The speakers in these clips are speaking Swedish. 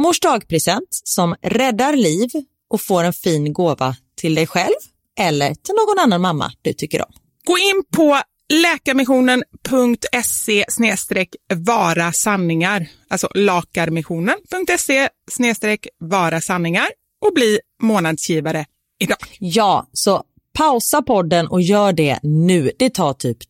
mors dagpresent som räddar liv och får en fin gåva till dig själv eller till någon annan mamma du tycker om. Gå in på läkarmissionen.se vara sanningar, alltså lakarmissionen.se vara sanningar och bli månadsgivare idag. Ja, så pausa podden och gör det nu. Det tar typ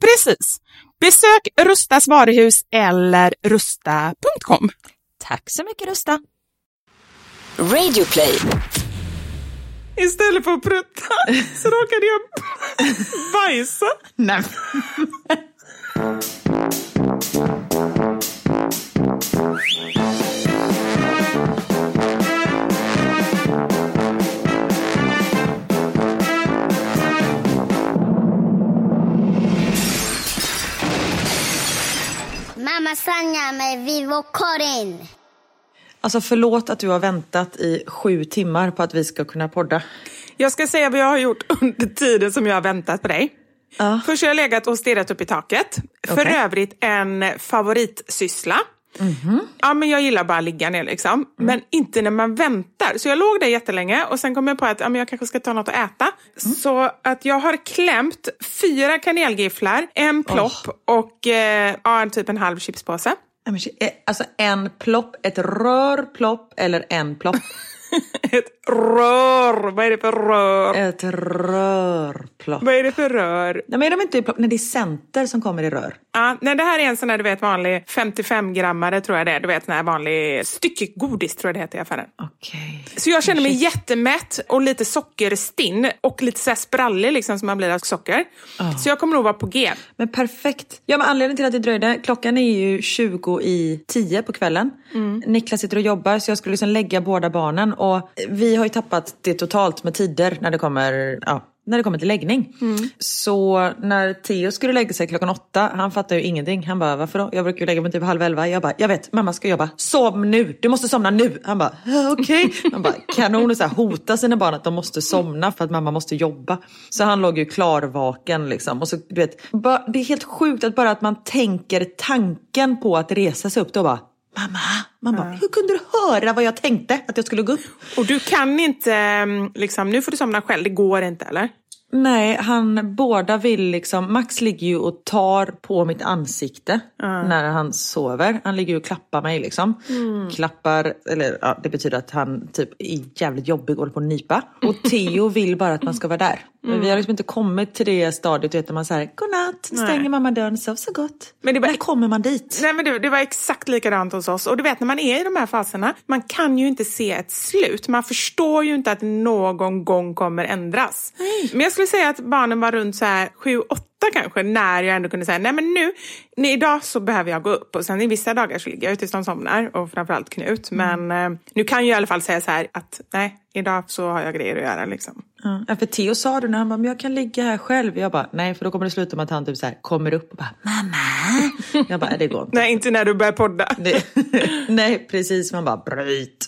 Precis. Besök Rustas varuhus eller rusta.com. Tack så mycket Rusta. Radio play. Istället för att prutta så råkade jag bajsa. Nej. Mamma Sanja med Vivo Karin. Alltså förlåt att du har väntat i sju timmar på att vi ska kunna podda. Jag ska säga vad jag har gjort under tiden som jag har väntat på dig. Ja. Först har jag legat och stirrat upp i taket. För Okej. övrigt en favoritsyssla. Ja, men jag gillar bara att ligga ner liksom. Men inte när man väntar. Så jag låg där jättelänge och sen kom jag på att ja, men jag kanske ska ta något att äta. Så att jag har klämt fyra kanelgifflar, en plopp och eh, ja, typ en halv chipspåse. Eh, Alltså en plopp, ett rör plopp eller en plopp? Ett rör! Vad är det för rör? ett rörplopp. Vad är det för rör? Nej, men är de inte i plopp? Nej, det är center som kommer i rör. Ja, nej, det här är en sån här du vet vanlig 55-grammare tror jag det är. Du vet sån här vanlig styckegodis tror jag det heter i affären. Okej. Så jag känner mig jättemätt och lite sockerstinn och lite så här sprallig liksom som man blir av socker. Så jag kommer nog vara på G. Men perfekt. Ja, men anledningen till att det dröjde, klockan är ju 20 i 10 på kvällen. Niklas sitter och jobbar så jag skulle liksom lägga båda barnen och vi har ju tappat det totalt med tider när det kommer, ja, när det kommer till läggning. Så när Theo skulle lägga sig klockan åtta, han fattar ju ingenting. Han bara, varför då? Jag brukar ju lägga mig typ halv elva. Jag bara, jag vet, mamma ska jobba. Sov nu! Du måste somna nu! Han bara, "Ja, okej. Han bara, kanon och så här, hota sina barn att de måste somna för att mamma måste jobba. Så han låg ju klarvaken liksom. Och så, du vet, bara, det är helt sjukt att bara att man tänker tanken på att resa sig upp då bara, mamma, man bara, hur kunde du höra vad jag tänkte att jag skulle gå upp? Och du kan inte, mm, liksom, nu får du somna själv, det går inte eller? Nej, han båda vill liksom, Max ligger ju och tar på mitt ansikte när han sover. Han ligger ju och klappar mig liksom. Klappar, eller ja, det betyder att han typ är jävligt jobbig och håller på att nypa. Och Theo vill bara att man ska vara där. Men vi har liksom inte kommit till det stadiet vet, där man säger godnatt, stänger mamma dörren, sov så gott. Men det var- När kommer man dit? Nej men det, det var exakt likadant hos oss. Och du vet när man är i de här faserna, man kan ju inte se ett slut. Man förstår ju inte att någon gång kommer ändras. Men jag skulle säga att barnen var runt så här sju, åtta kanske när jag ändå kunde säga nej men nu, nej, idag så behöver jag gå upp. Och sen i vissa dagar så ligger jag ute tills de somnar och framförallt Knut. Men eh, nu kan jag i alla fall säga så här att nej, idag så har jag grejer att göra liksom. Ja, för Theo sa det när han bara, men jag kan ligga här själv. Jag bara, nej för då kommer det sluta med att han typ så här kommer upp och bara, mamma. Jag bara, det går inte. Nej, inte när du börjar podda. Nej, precis. Man bara, bryt.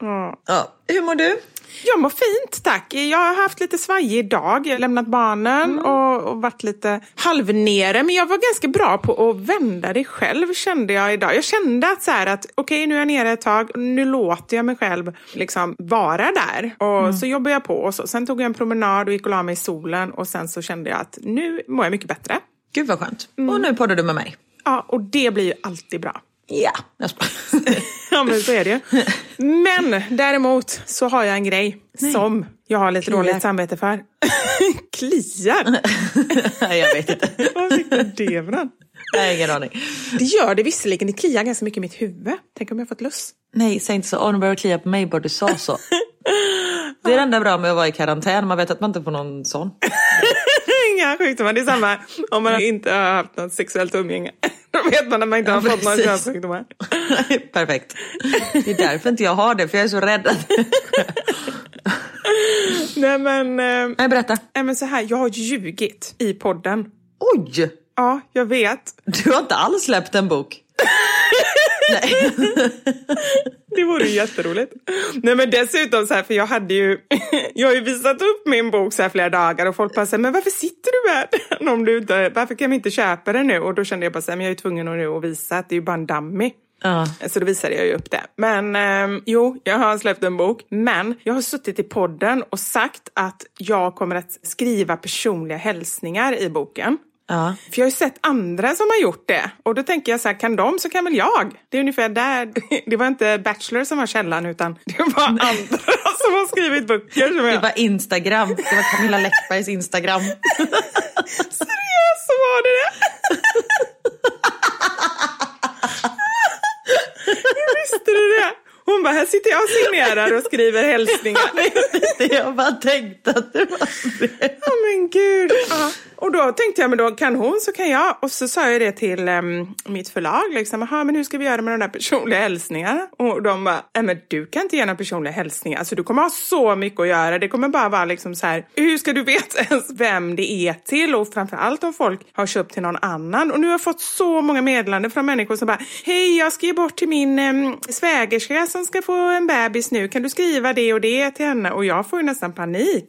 Ja. Hur mår du? Jag mår fint tack. Jag har haft lite svajig dag. Jag har lämnat barnen och, och varit lite halvnere. Men jag var ganska bra på att vända det själv kände jag idag. Jag kände att så här att okej nu är jag nere ett tag. Nu låter jag mig själv liksom vara där. Och så jobbar jag på och så. Sen tog jag en promenad och gick och la mig i solen. Och sen så kände jag att nu mår jag mycket bättre. Gud vad skönt. Och nu poddar du med mig. Ja, och det blir ju alltid bra. Ja. Jag. Ja, men så är det ju. Men däremot så har jag en grej som jag har lite Kliar. dåligt samvete för. Kliar? Nej, jag vet inte. Vad fick du det ifrån? Jag har ingen aning. Det gör det visserligen, det kliar ganska mycket i mitt huvud. Tänk om jag fått löss. Nej, säg inte så. Åh, nu börjar klia på mig bara du sa så. Det är det enda bra med att vara i karantän. Man vet att man inte får någon sån. Inga sjukdomar, det är samma om man inte har haft något sexuellt umgänge. Vet man att man inte har Ja, fått några könssjukdomar. Perfekt. Det är därför inte jag har det, för jag är så rädd. Nej men, eh, Nej, berätta. nej, men så här, jag har ljugit i podden. Oj! Ja, jag vet. Du har inte alls släppt en bok. Nej. Det vore ju jätteroligt. Nej men dessutom så här, för jag hade ju, jag har ju visat upp min bok så här flera dagar och folk bara säger men varför sitter du med den om du inte, varför kan vi inte köpa den nu? Och då kände jag bara så här, men jag är tvungen att nu att visa att det är ju bara en dummy. Ja. Så då visade jag ju upp det. Men ehm, jo, jag har släppt en bok. Men jag har suttit i podden och sagt att jag kommer att skriva personliga hälsningar i boken. Ja. För jag har ju sett andra som har gjort det. Och då tänker jag så här, kan de så kan väl jag. Det är ungefär där, det var inte Bachelor som var källan utan det var andra som har skrivit böcker som Det jag. var Instagram. Det var Camilla Läckbergs Instagram. Seriöst så var det det? Hur visste du det? Hon bara, här sitter jag och signerar och skriver hälsningar. Jag bara tänkte att det var det. Ja men gud. Ja. Och då tänkte jag, men då kan hon så kan jag. Och så sa jag det till em, mitt förlag. Liksom, Aha, men hur ska vi göra med de där personliga hälsningarna? Och de bara, "Nej, men du kan inte ge några personliga hälsningar. Alltså du kommer ha så mycket att göra. Det kommer bara vara liksom så här, hur ska du veta ens vem det är till? Och framförallt om folk har köpt till någon annan. Och nu har jag fått så många meddelanden från människor som bara, hej jag ska ge bort till min em, svägerska som ska få en bebis nu. Kan du skriva det och det till henne? Och jag får ju nästan panik.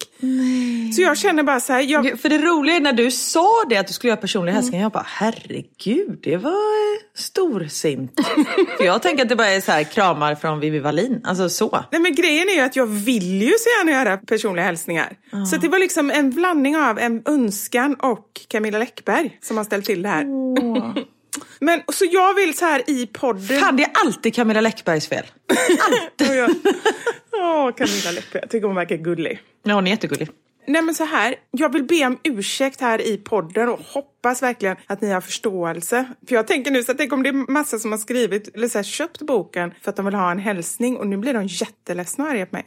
Så jag känner bara så här, jag, För det roliga är när du sa det att du skulle göra personliga hälsningar. Jag bara herregud, det var storsint. För jag tänker att det bara är så här kramar från Vivi Wallin. Alltså så. Nej men grejen är ju att jag vill ju så gärna göra personliga hälsningar. Så det var liksom en blandning av en önskan och Camilla Läckberg som har ställt till det här. Men så jag vill så här i podden... Fan, det är alltid Camilla Läckbergs fel. Och jag- Åh, Camilla Läckberg. Jag tycker hon verkar gullig. Ja, hon är jättegullig. Nej men så här, jag vill be om ursäkt här i podden och hoppas verkligen att ni har förståelse. För jag tänker nu, så tänk om det är massa som har skrivit, eller så här, köpt boken för att de vill ha en hälsning och nu blir de jätteledsna och arga på mig.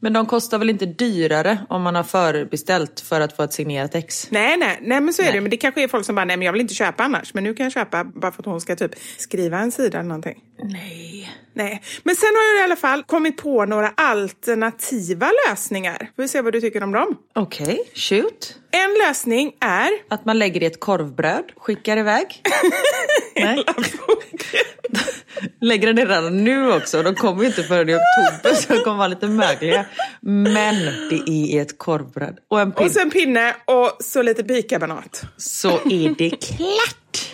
Men de kostar väl inte dyrare om man har förbeställt för att få ett signerat ex? Nej, nej, nej men så är Nej. det. Men det kanske är folk som bara, nej men jag vill inte köpa annars. Men nu kan jag köpa bara för att hon ska typ skriva en sida eller någonting. Nej. Nej, men sen har jag i alla fall kommit på några alternativa lösningar. Får vi se vad du tycker om dem. Okej, shoot. En lösning är Att man lägger i ett korvbröd, skickar iväg. Nej. Lägger den redan nu också. De kommer ju inte förrän i oktober så de kommer vara lite mögliga. Men det är i ett korvbröd. Och en pinne. och sen pinne och så lite bikarbonat. Så är det klart.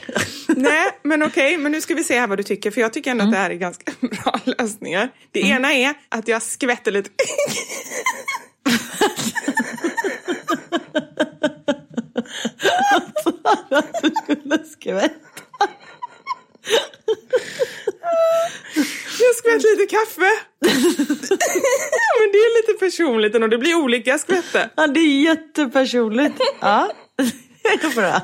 Nej, men okej, men nu ska vi se här vad du tycker. För jag tycker ändå att det här är ganska bra lösningar. Det ena är att jag skvätter lite... Du skulle skvätta. Jag skvätter lite kaffe. men det är lite personligt och det blir olika skvätter. Ja, det är jättepersonligt. Ja, bra.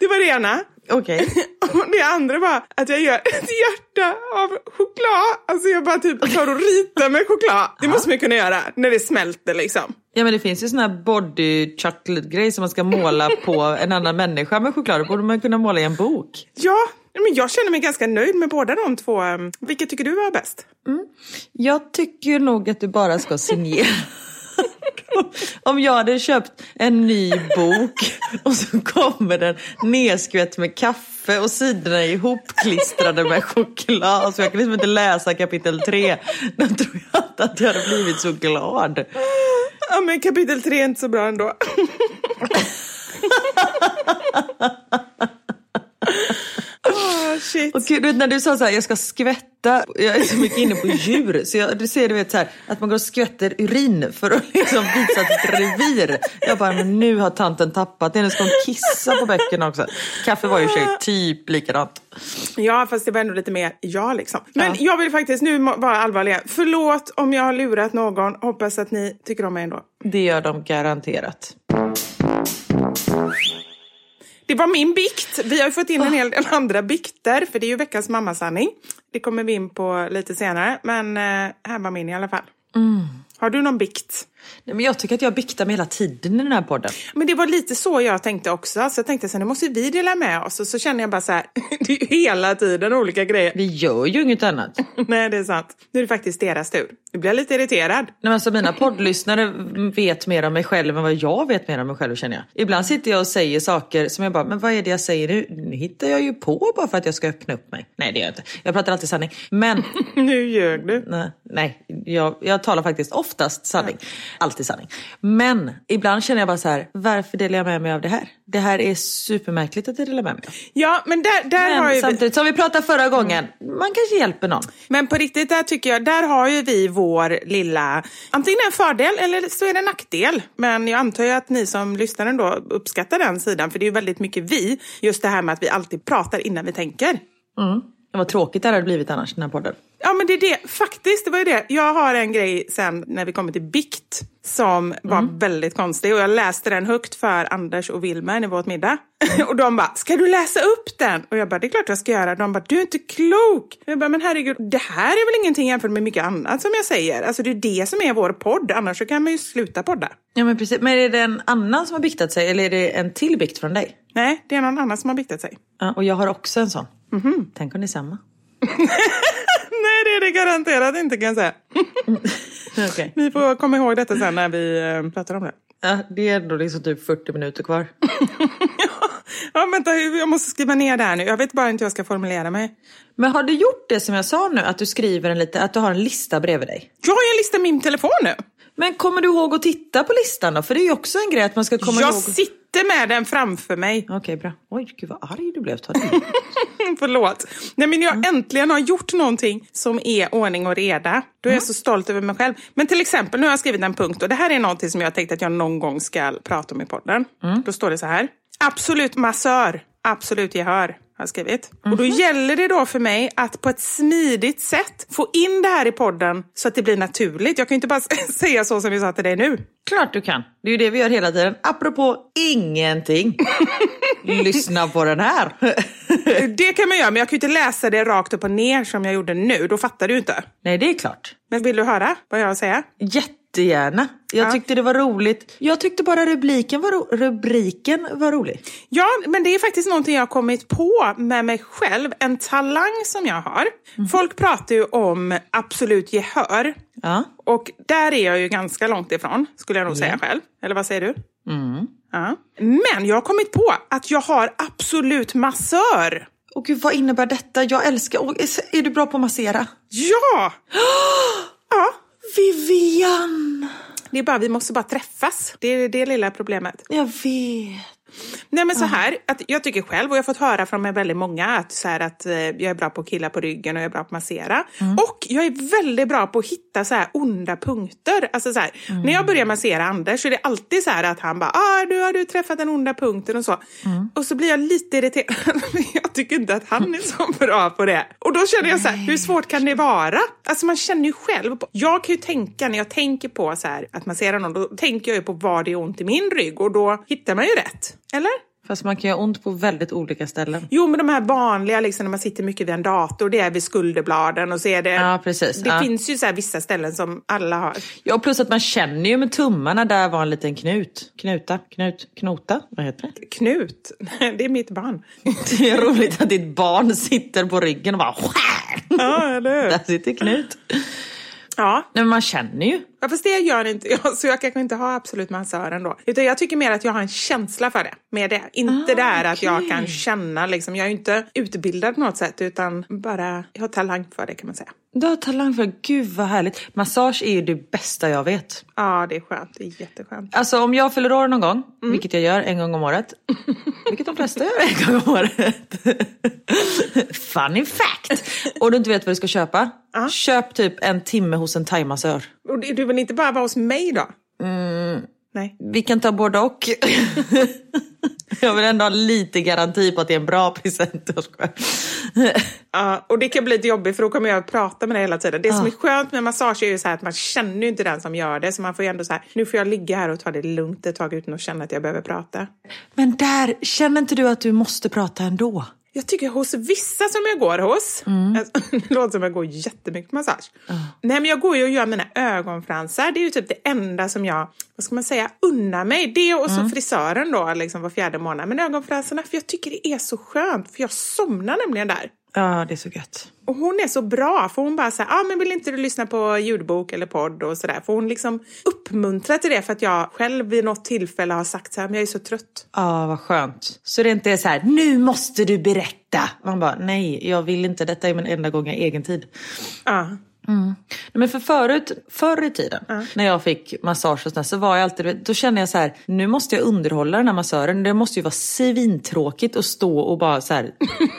Det var det ena. Okej. Och det andra var att jag gör ett hjärta av choklad. Alltså jag bara typ tar och ritar med choklad. Det måste man kunna göra när det smälter liksom. Ja men det finns ju sån här body chocolate grej som man ska måla på en annan människa med choklad. Det borde man kunna måla i en bok. Ja, men jag känner mig ganska nöjd med båda de två. Vilket tycker du var bäst? Jag tycker nog att du bara ska signera. Om jag hade köpt en ny bok och så kommer den nedskvätt med kaffe och sidorna är ihopklistrade med choklad så jag kan liksom inte läsa kapitel tre. Då tror jag inte att jag hade blivit så glad. Ja, men kapitel tre är inte så bra ändå. oh, shit. Och gud, när du sa så här, jag ska skvätta, jag är så mycket inne på djur, så jag, du ser du vet så här, att man går och skvätter urin för att liksom visa sitt revir. Jag bara, men nu har tanten tappat det, nu ska hon kissa på böckerna också. Kaffe var ju sig typ likadant. Ja, fast det var ändå lite mer ja liksom. Men jag vill faktiskt nu vara allvarlig. Förlåt om jag har lurat någon. Hoppas att ni tycker om mig ändå. Det gör de garanterat. Det var min bikt. Vi har fått in en hel del andra bikter, för det är ju veckans mammasanning. Det kommer vi in på lite senare, men eh, här var min i alla fall. Har du någon bikt? Nej, men jag tycker att jag biktar mig hela tiden i den här podden. Men det var lite så jag tänkte också. Så jag tänkte så här, nu måste vi dela med oss. Och så känner jag bara så här, det är ju hela tiden olika grejer. Vi gör ju inget annat. Nej, det är sant. Nu är det faktiskt deras tur. Nu blir jag lite irriterad. Nej, men alltså, mina poddlyssnare vet mer om mig själv än vad jag vet mer om mig själv känner jag. Ibland sitter jag och säger saker som jag bara, men vad är det jag säger nu? Nu hittar jag ju på bara för att jag ska öppna upp mig. Nej det gör jag inte. Jag pratar alltid sanning. Men Nu ljög du. nej, nej jag, jag talar faktiskt oftast sanning. Alltid sanning. Men ibland känner jag bara så här, varför delar jag med mig av det här? Det här är supermärkligt att jag delar med mig av. Ja, men där, där har Men ju vi... samtidigt, som vi pratade förra gången, man kanske hjälper någon. Men på riktigt, där tycker jag, där har ju vi vår lilla, antingen en fördel eller så är det en nackdel. Men jag antar ju att ni som lyssnar ändå uppskattar den sidan, för det är ju väldigt mycket vi. Just det här med att vi alltid pratar innan vi tänker. Det var tråkigt det hade blivit annars, den här podden. Ja men det är det, faktiskt, det var ju det. Jag har en grej sen när vi kommer till bikt som var väldigt konstig och jag läste den högt för Anders och Wilmer när vi åt middag. och de bara, ska du läsa upp den? Och jag bara, det är klart jag ska göra. De bara, du är inte klok. Jag bara, men herregud, det här är väl ingenting jämfört med mycket annat som jag säger. Alltså det är det som är vår podd, annars så kan man ju sluta podda. Ja men precis. Men är det en annan som har biktat sig eller är det en till bikt från dig? Nej, det är någon annan som har biktat sig. Ja, och jag har också en sån. Tänk om det är samma. Nej, det är det garanterat inte kan jag säga. Okej. Vi får komma ihåg detta sen när vi eh, pratar om det. Ja, det är ändå liksom typ 40 minuter kvar. Ja, vänta, jag måste skriva ner det här nu. Jag vet bara inte hur jag ska formulera mig. Men har du gjort det som jag sa nu, att du skriver en lite, att du har en lista bredvid dig? Jag har en lista i min telefon nu. Men kommer du ihåg att titta på listan då? För det är ju också en grej att man ska komma jag ihåg. sitter med den framför mig. Okej, bra. Oj, gud vad arg du blev. Ta. Förlåt. Nej, men jag äntligen har gjort någonting som är ordning och reda. Då är jag så stolt över mig själv. Men till exempel, nu har jag skrivit en punkt och det här är någonting som jag tänkt att jag någon gång ska prata om i podden. Då står det så här. Absolut massör, absolut gehör. Har skrivit. Och då gäller det då för mig att på ett smidigt sätt få in det här i podden så att det blir naturligt. Jag kan ju inte bara säga så som vi sa till dig nu. Klart du kan. Det är ju det vi gör hela tiden. Apropå ingenting. Lyssna på den här. Det kan man göra, men jag kan ju inte läsa det rakt upp och ner som jag gjorde nu. Då fattar du inte. Nej, det är klart. Men vill du höra vad jag har att säga? Jättegärna. Jag Ja. tyckte det var roligt. Jag tyckte bara rubriken var, ro- rubriken var rolig. Ja, men det är faktiskt någonting jag har kommit på med mig själv. En talang som jag har. Folk pratar ju om absolut gehör. Ja. Och där är jag ju ganska långt ifrån, skulle jag nog säga själv. Eller vad säger du? Ja. Men jag har kommit på att jag har absolut massör. Och gud, vad innebär detta? Jag älskar... Är du bra på att massera? Ja! ja, Vivian! det är bara, vi måste bara träffas. Det är det lilla problemet. Jag vet. Nej men så här, att jag tycker själv, och jag har fått höra från mig väldigt många, att, så här, att eh, jag är bra på att killa på ryggen och jag är bra på att massera. Och jag är väldigt bra på att hitta så här onda punkter. Alltså så här, När jag börjar massera Anders så är det alltid så här att han bara, ah, nu har du träffat den onda punkten och så. Och så blir jag lite irriterad, men jag tycker inte att han är så bra på det. Och då känner jag så här, hur svårt kan det vara? Alltså man känner ju själv, på, jag kan ju tänka, när jag tänker på så här, att massera någon, då tänker jag ju på var det är ont i min rygg och då hittar man ju rätt. Eller? Fast man kan göra ont på väldigt olika ställen. Jo, men de här vanliga, liksom, när man sitter mycket vid en dator, det är vid skulderbladen och så är det... Ja, precis. Det Ja. finns ju så vissa ställen som alla har. Ja, plus att man känner ju med tummarna, där var en liten knut. Knuta, knut, knota, vad heter det? Knut, det är mitt barn. Det är roligt att ditt barn sitter på ryggen och bara Ja, eller hur? Där sitter Knut. Ja, Nej, men man känner ju. Ja, fast det gör inte jag, så jag kanske inte har absolut massören då. Utan jag tycker mer att jag har en känsla för det, med det. Inte Ah, det här att okej. jag kan känna, liksom. jag är ju inte utbildad på något sätt, utan bara, jag har talang för det kan man säga. Du har talang för Gud vad härligt. Massage är ju det bästa jag vet. Ja, det är skönt, det är jätteskönt. Alltså om jag fyller år någon gång, Mm. vilket jag gör en gång om året. vilket de flesta gör en gång om året. Funny fact! Och du inte vet vad du ska köpa. Köp typ en timme hos en thaimassör. Och du vill inte bara vara hos mig då? Nej. Vi kan ta både och. jag vill ändå ha lite garanti på att det är en bra present. Ja, och det kan bli lite jobbigt för då kommer jag att prata med dig hela tiden. Det som är skönt med massage är ju så att man känner ju inte den som gör det. Så man får ju ändå så här, nu får jag ligga här och ta det lugnt ett tag utan att känna att jag behöver prata. Men där, känner inte du att du måste prata ändå? Jag tycker hos vissa som jag går hos, alltså, det låter som jag går jättemycket massage. Nej men jag går ju och gör mina ögonfransar, det är ju typ det enda som jag, vad ska man säga, unnar mig. Det och så frisören då, liksom var fjärde månad. Men ögonfransarna, för jag tycker det är så skönt, för jag somnar nämligen där. Ja, det är så gött. Och hon är så bra, för hon bara säger, ah, men vill inte du lyssna på ljudbok eller podd och sådär. För hon liksom uppmuntrar till det för att jag själv vid något tillfälle har sagt så här, men jag är så trött. Ja, vad skönt. Så det inte är så här, nu måste du berätta. Man bara, nej, jag vill inte. Detta är min enda gång jag har egen tid. Ja. Nej, Men för förut, förr i tiden, när jag fick massage och sådär, så var jag alltid, då kände jag så här, nu måste jag underhålla den här massören. Det måste ju vara svintråkigt att stå och bara så här,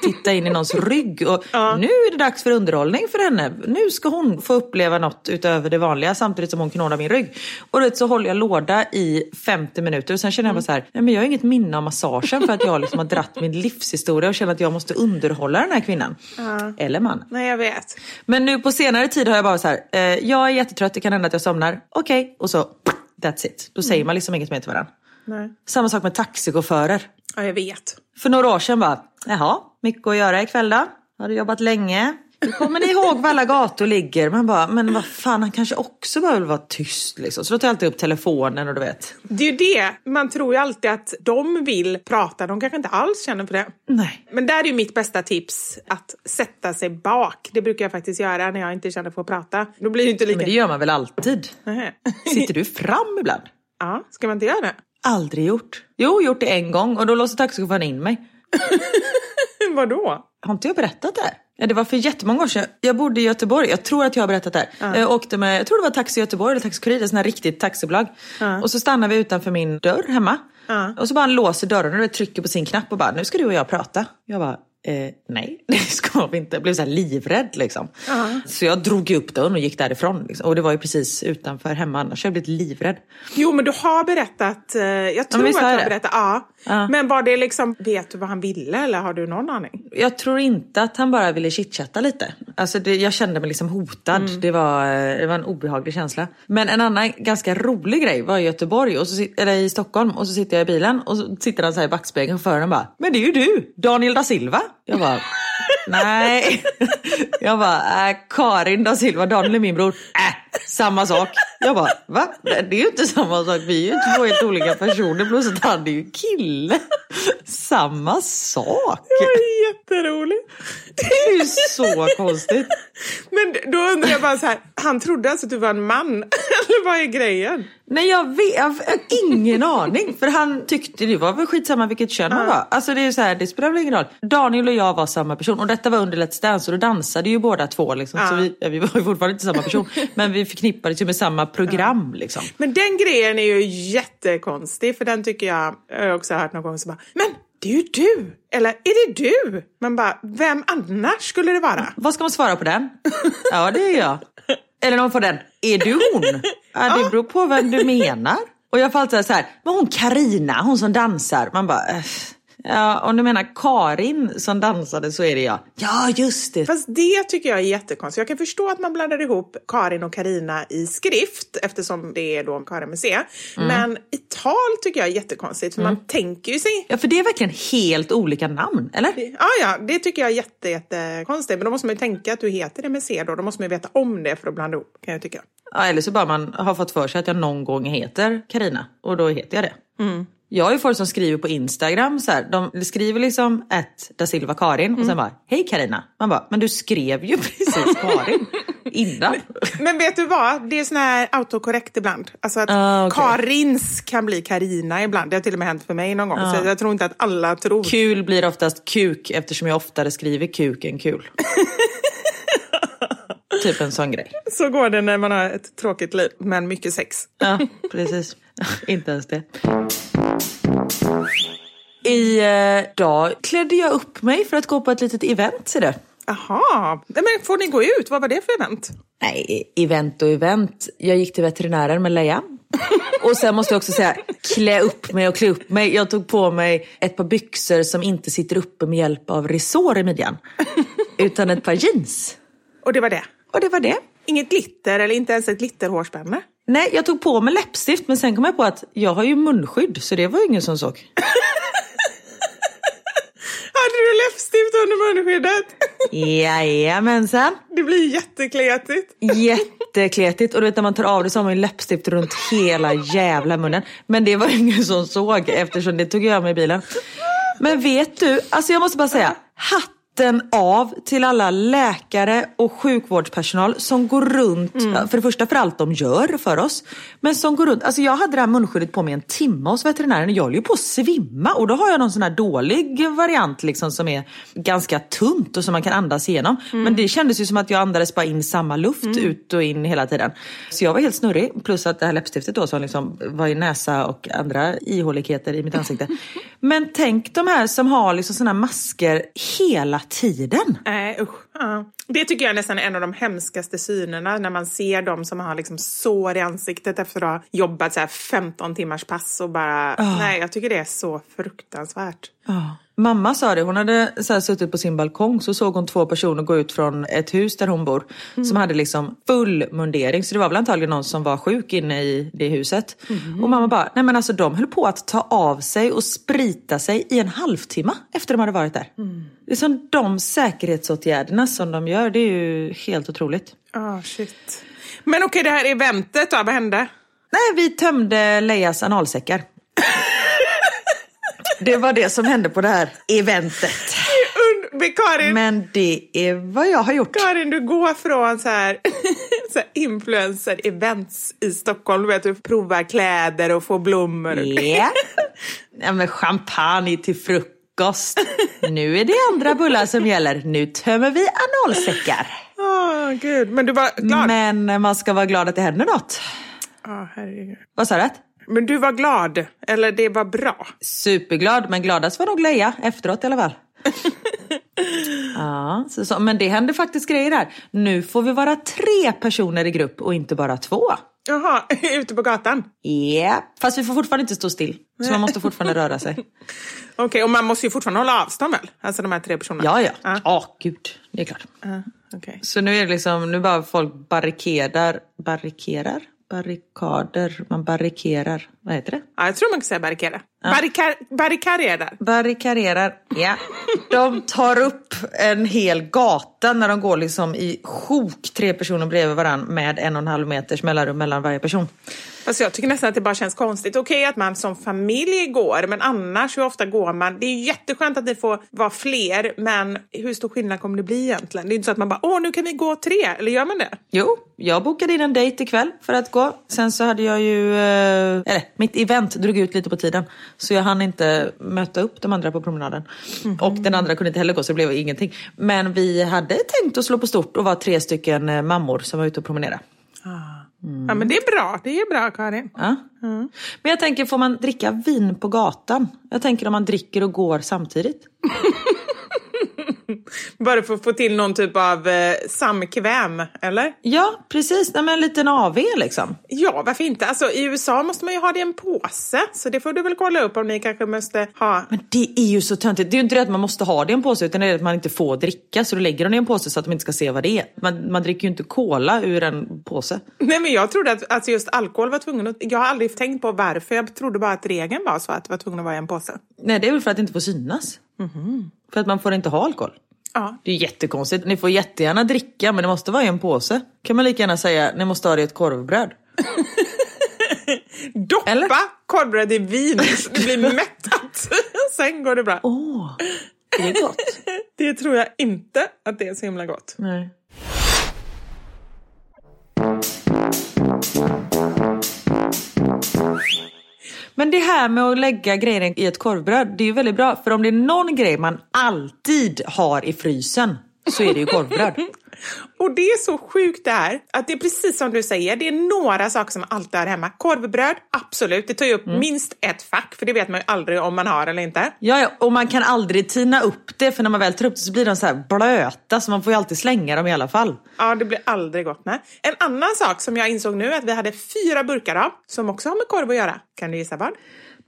titta in i någons rygg. Och Nu är det dags för underhållning för henne. Nu ska hon få uppleva något utöver det vanliga samtidigt som hon knådar min rygg. Och vet, så håller jag låda i 50 minuter och sen känner jag bara så här, nej men jag har inget minne av massagen för att jag liksom har dratt min livshistoria och känner att jag måste underhålla den här kvinnan. Eller man. Nej, jag vet. Men nu på senare tid har jag bara så här, eh, jag är jättetrött, det kan hända att jag somnar. Okej, och så that's it. Då säger man liksom inget mer till varandra. Nej. Samma sak med taxichaufförer. Ja, jag vet. För några år sedan bara, jaha, mycket att göra ikväll då? Har du jobbat länge? Kommer ni ihåg var alla gator ligger? Man bara, men vad fan, han kanske också behöver vara tyst liksom. Så då tar jag alltid upp telefonen och du vet. Det är ju det, man tror ju alltid att de vill prata, de kanske inte alls känner för det. Nej. Men där är ju mitt bästa tips att sätta sig bak. Det brukar jag faktiskt göra när jag inte känner för att prata. Då blir det inte lika... Men det gör man väl alltid? Sitter du fram ibland? ja, ska man inte göra det? Aldrig gjort. Jo, gjort det en gång och då låste taxichauffören in mig. Vadå? Har inte jag berättat det här? Ja, det var för jättemånga år sedan. Jag bodde i Göteborg. Jag tror att jag har berättat det här. Jag åkte med, jag tror det var Taxi Göteborg eller Taxi Kurir, ett sånt här riktigt taxibolag. Och så stannade vi utanför min dörr hemma. Och så bara han låser dörren och trycker på sin knapp och bara, nu ska du och jag prata. Jag bara, eh, nej det ska vi inte. Jag blev så livrädd liksom. Så jag drog upp dörren och gick därifrån. Liksom. Och det var ju precis utanför hemma annars. Jag blivit livrädd. Jo, men du har berättat. eh, Jag tror visst att du har berättat. Ja. Ja. Men var det liksom, vet du vad han ville eller har du någon aning? Jag tror inte att han bara ville chitchatta lite. Alltså det, jag kände mig liksom hotad. Det, var, eh, det var en obehaglig känsla. Men en annan ganska rolig grej var i Göteborg, och så, eller i Stockholm, och så sitter jag i bilen och så sitter han så här i backspegeln och föraren bara Men det är ju du, Daniel da Silva. Jag bara Nej. Jag bara äh, Karin da Silva, Daniel är min bror. Äh, samma sak. Jag bara va? Det är ju inte samma sak. Vi är ju två helt olika personer. Plus att han är ju kille. Samma sak. Jätteroligt. Det är ju så konstigt. Men då undrar jag bara så här, han trodde alltså att du var en man? Eller vad är grejen? Nej jag vet, jag har ingen aning. För han tyckte det var väl skitsamma vilket kön man var. Alltså det är ju så här, det spelar väl ingen roll. Daniel och jag var samma person och detta var under Let's Dance och då dansade ju båda två liksom. Så vi, ja, vi var ju fortfarande inte samma person. men vi förknippades ju med samma program liksom. Men den grejen är ju jättekonstig, för den tycker jag, jag har också hört någon gång så bara, men det är ju du! Eller är det du? Man bara, vem annars skulle det vara? Vad ska man svara på den? Ja det är jag. Eller någon får den, är du hon? Ja, det beror på vem du menar. Och jag får alltid så här, men hon Karina, hon som dansar. Man bara, äh, Ja, om du menar Karin som dansade så är det jag. Ja, just det. Fast det tycker jag är jättekonstigt. Jag kan förstå att man blandar ihop Karin och Karina i skrift eftersom det är då Karin med C. Men i tal tycker jag är jättekonstigt för man tänker ju sig Ja, för det är verkligen helt olika namn, eller? Ja, ja, det tycker jag är jätte, jättekonstigt. Men då måste man ju tänka att du heter det med C då. Då måste man ju veta om det för att blanda ihop, kan jag tycka. Ja, eller så bara man har fått för sig att jag någon gång heter Karina och då heter jag det. Jag har ju folk som skriver på Instagram så här, de skriver liksom ett da Silva Karin och sen bara hej Karina. Man bara, men du skrev ju precis Karin innan. Men vet du vad? Det är sån här autokorrekt ibland. Alltså att Ah, okej. Karins kan bli Karina ibland. Det har till och med hänt för mig någon gång. Så jag tror inte att alla tror. Kul blir oftast kuk eftersom jag oftare skriver kuk än kul. typ en sån grej. Så går det när man har ett tråkigt liv, men mycket sex. Ja, precis. Inte ens det. Idag klädde jag upp mig för att gå på ett litet event, ser du. Nej, men får ni gå ut? Vad var det för event? Nej, event och event. Jag gick till veterinären med Leia. Och sen måste jag också säga, klä upp mig och klä upp mig. Jag tog på mig ett par byxor som inte sitter uppe med hjälp av resår i midjan. Utan ett par jeans. Och det var det? Och det var det. Inget glitter eller inte ens ett glitterhårspänne? Nej, jag tog på mig läppstift men sen kom jag på att jag har ju munskydd så det var ju ingen som såg. Hade du läppstift under munskyddet? Jajamensan. Det blir jättekletigt. Jättekletigt och du vet när man tar av det så har man ju läppstift runt hela jävla munnen. Men det var ju ingen som såg eftersom det tog jag med i bilen. Men vet du, alltså jag måste bara säga, hatten av till alla läkare och sjukvårdspersonal som går runt, för det första för allt de gör för oss, men som går runt, alltså jag hade det här munskyddet på mig en timme hos veterinären och jag höll ju på att svimma och då har jag någon sån här dålig variant liksom som är ganska tunt och som man kan andas igenom. Men det kändes ju som att jag andades bara in samma luft ut och in hela tiden. Så jag var helt snurrig, plus att det här läppstiftet då som liksom var i näsa och andra ihåligheter i mitt ansikte. Men tänk de här som har liksom såna här masker hela tiden. Nej, äh, usch. Ja. Det tycker jag nästan är en av de hemskaste synerna när man ser dem som har liksom sår i ansiktet efter att ha jobbat så här 15 timmars pass och bara... Nej, jag tycker det är så fruktansvärt. Ja. Mamma sa det, hon hade så suttit på sin balkong så såg hon två personer gå ut från ett hus där hon bor som hade liksom full mundering. Så det var väl antagligen någon som var sjuk inne i det huset. Och mamma bara, nej men alltså de höll på att ta av sig och sprita sig i en halvtimme efter de hade varit där. Det är som de säkerhetsåtgärderna som de gör, det är ju helt otroligt. Ah, shit. Men okej, det här eventet då, vad hände? Nej, vi tömde Leias analsäckar. det var det som hände på det här eventet. Men Karin, Men det är vad jag har gjort. Karin, du går från så här, så här influencer-events i Stockholm, vet, du provar kläder och får blommor. Ja. ja men champagne till frukost. Nu är det andra bullar som gäller. Nu tömmer vi analsäckar. Åh, gud. Men du var glad? Men man ska vara glad att det händer något. Herregud. Vad sa du? Men du var glad, eller det var bra. Superglad, men gladast var nog Leia efteråt i alla fall. Ja, så, så, men det händer faktiskt grejer här. Nu får vi vara tre personer i grupp och inte bara två. Jaha, ute på gatan? Ja, fast vi får fortfarande inte stå still. Så man måste fortfarande röra sig. Okej, och man måste ju fortfarande hålla avstånd väl? Alltså de här tre personerna? Ja, ja. Ja. Ja, gud. Det är klart. Ja, okej. Så nu är det liksom, nu bara folk barrikerar, barrikerar? Barrikader, man barrikerar, vad heter det? Ja, jag tror man kan säga barrikera. Barrikar, barrikaderar. Barrikarerar, ja. De tar upp en hel gata när de går liksom i sjok, tre personer bredvid varandra med en och en halv meters mellanrum mellan varje person. Fast jag tycker nästan att det bara känns konstigt. Okej att man som familj går, men annars hur ofta går man? Det är ju jätteskönt att ni får vara fler, men hur stor skillnad kommer det bli egentligen? Det är inte så att man bara, åh nu kan vi gå tre, eller gör man det? Jo, jag bokade in en dejt ikväll för att gå. Sen så hade jag ju, eh, eller mitt event drog ut lite på tiden. Så jag hann inte möta upp de andra på promenaden. Och den andra kunde inte heller gå så det blev ingenting. Men vi hade tänkt att slå på stort och vara tre stycken eh, mammor som var ute och promenera. Ja men det är bra, det är bra Karin. Ja. Men jag tänker, får man dricka vin på gatan? Jag tänker om man dricker och går samtidigt. Bara för att få till någon typ av eh, samkväm, eller? Ja, precis. Nej, men en liten AV liksom. Ja, varför inte? Alltså, I USA måste man ju ha det i en påse, så det får du väl kolla upp om ni kanske måste ha. Men det är ju så töntigt. Det är ju inte det att man måste ha det i en påse utan det är att man inte får dricka så du lägger den i en påse så att de inte ska se vad det är. Man, man dricker ju inte cola ur en påse. Nej, men jag trodde att alltså just alkohol var tvungen att... Jag har aldrig tänkt på varför. Jag trodde bara att regeln var så att det var tvungen att vara i en påse. Nej, det är väl för att det inte får synas. För att man får inte ha alkohol. Ja. Det är jättekonstigt. Ni får jättegärna dricka men det måste vara i en påse. Kan man lika gärna säga, ni måste ha det i ett korvbröd. Doppa Eller? korvbröd i vin det blir mättat. Sen går det bra. Åh, är det gott? Det tror jag inte att det är så himla gott. Nej. Men det här med att lägga grejer i ett korvbröd, det är ju väldigt bra. För om det är någon grej man alltid har i frysen så är det ju korvbröd. Och det är så sjukt det här, att det är precis som du säger, det är några saker som alltid har hemma. Korvbröd, absolut, det tar ju upp minst ett fack, för det vet man ju aldrig om man har eller inte. Ja, ja, och man kan aldrig tina upp det för när man väl tar upp det så blir de så här blöta så man får ju alltid slänga dem i alla fall. Ja, det blir aldrig gott. Nej. En annan sak som jag insåg nu är att vi hade fyra burkar av, som också har med korv att göra. Kan du gissa vad?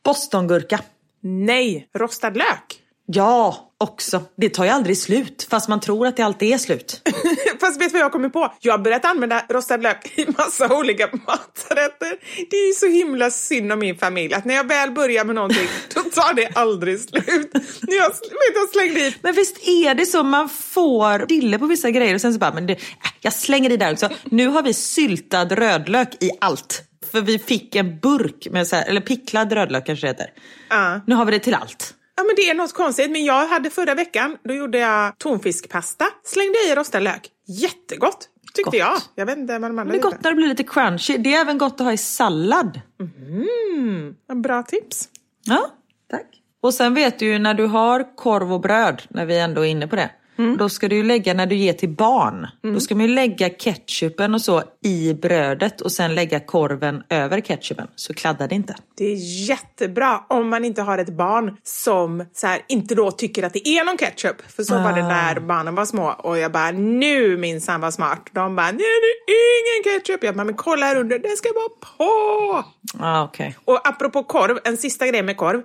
Bostongurka. Nej, rostad lök. Ja, också. Det tar ju aldrig slut fast man tror att det alltid är slut. Fast vet du vad jag kommer på? Jag har börjat använda rostad lök i massa olika maträtter. Det är ju så himla synd om min familj att när jag väl börjar med någonting då tar det aldrig slut. Jag, vet, jag slängde i Men visst är det så, man får dille på vissa grejer och sen så bara, men det, äh, jag slänger i där också. Nu har vi syltad rödlök i allt. För vi fick en burk med så här, eller picklad rödlök kanske det heter. Ja. Nu har vi det till allt. Ja men det är något konstigt, men jag hade förra veckan, då gjorde jag tonfiskpasta, slängde i rostad lök. Jättegott, tyckte Gott. jag. Jag vet inte vad de andra Men det är gott när det blir lite crunchy. Det är även gott att ha i sallad. Mm, bra tips. Ja, tack. Och sen vet du ju när du har korv och bröd, när vi ändå är inne på det. Då ska du ju lägga, när du ger till barn, då ska man ju lägga ketchupen och så i brödet och sen lägga korven över ketchupen. Så kladdar det inte. Det är jättebra om man inte har ett barn som så här, inte då tycker att det är någon ketchup. För så var det när barnen var små och jag bara nu minsann var smart. De bara det är ingen ketchup. Jag bara men kolla här under, det ska vara på. Ah, okej. Och apropå korv, en sista grej med korv.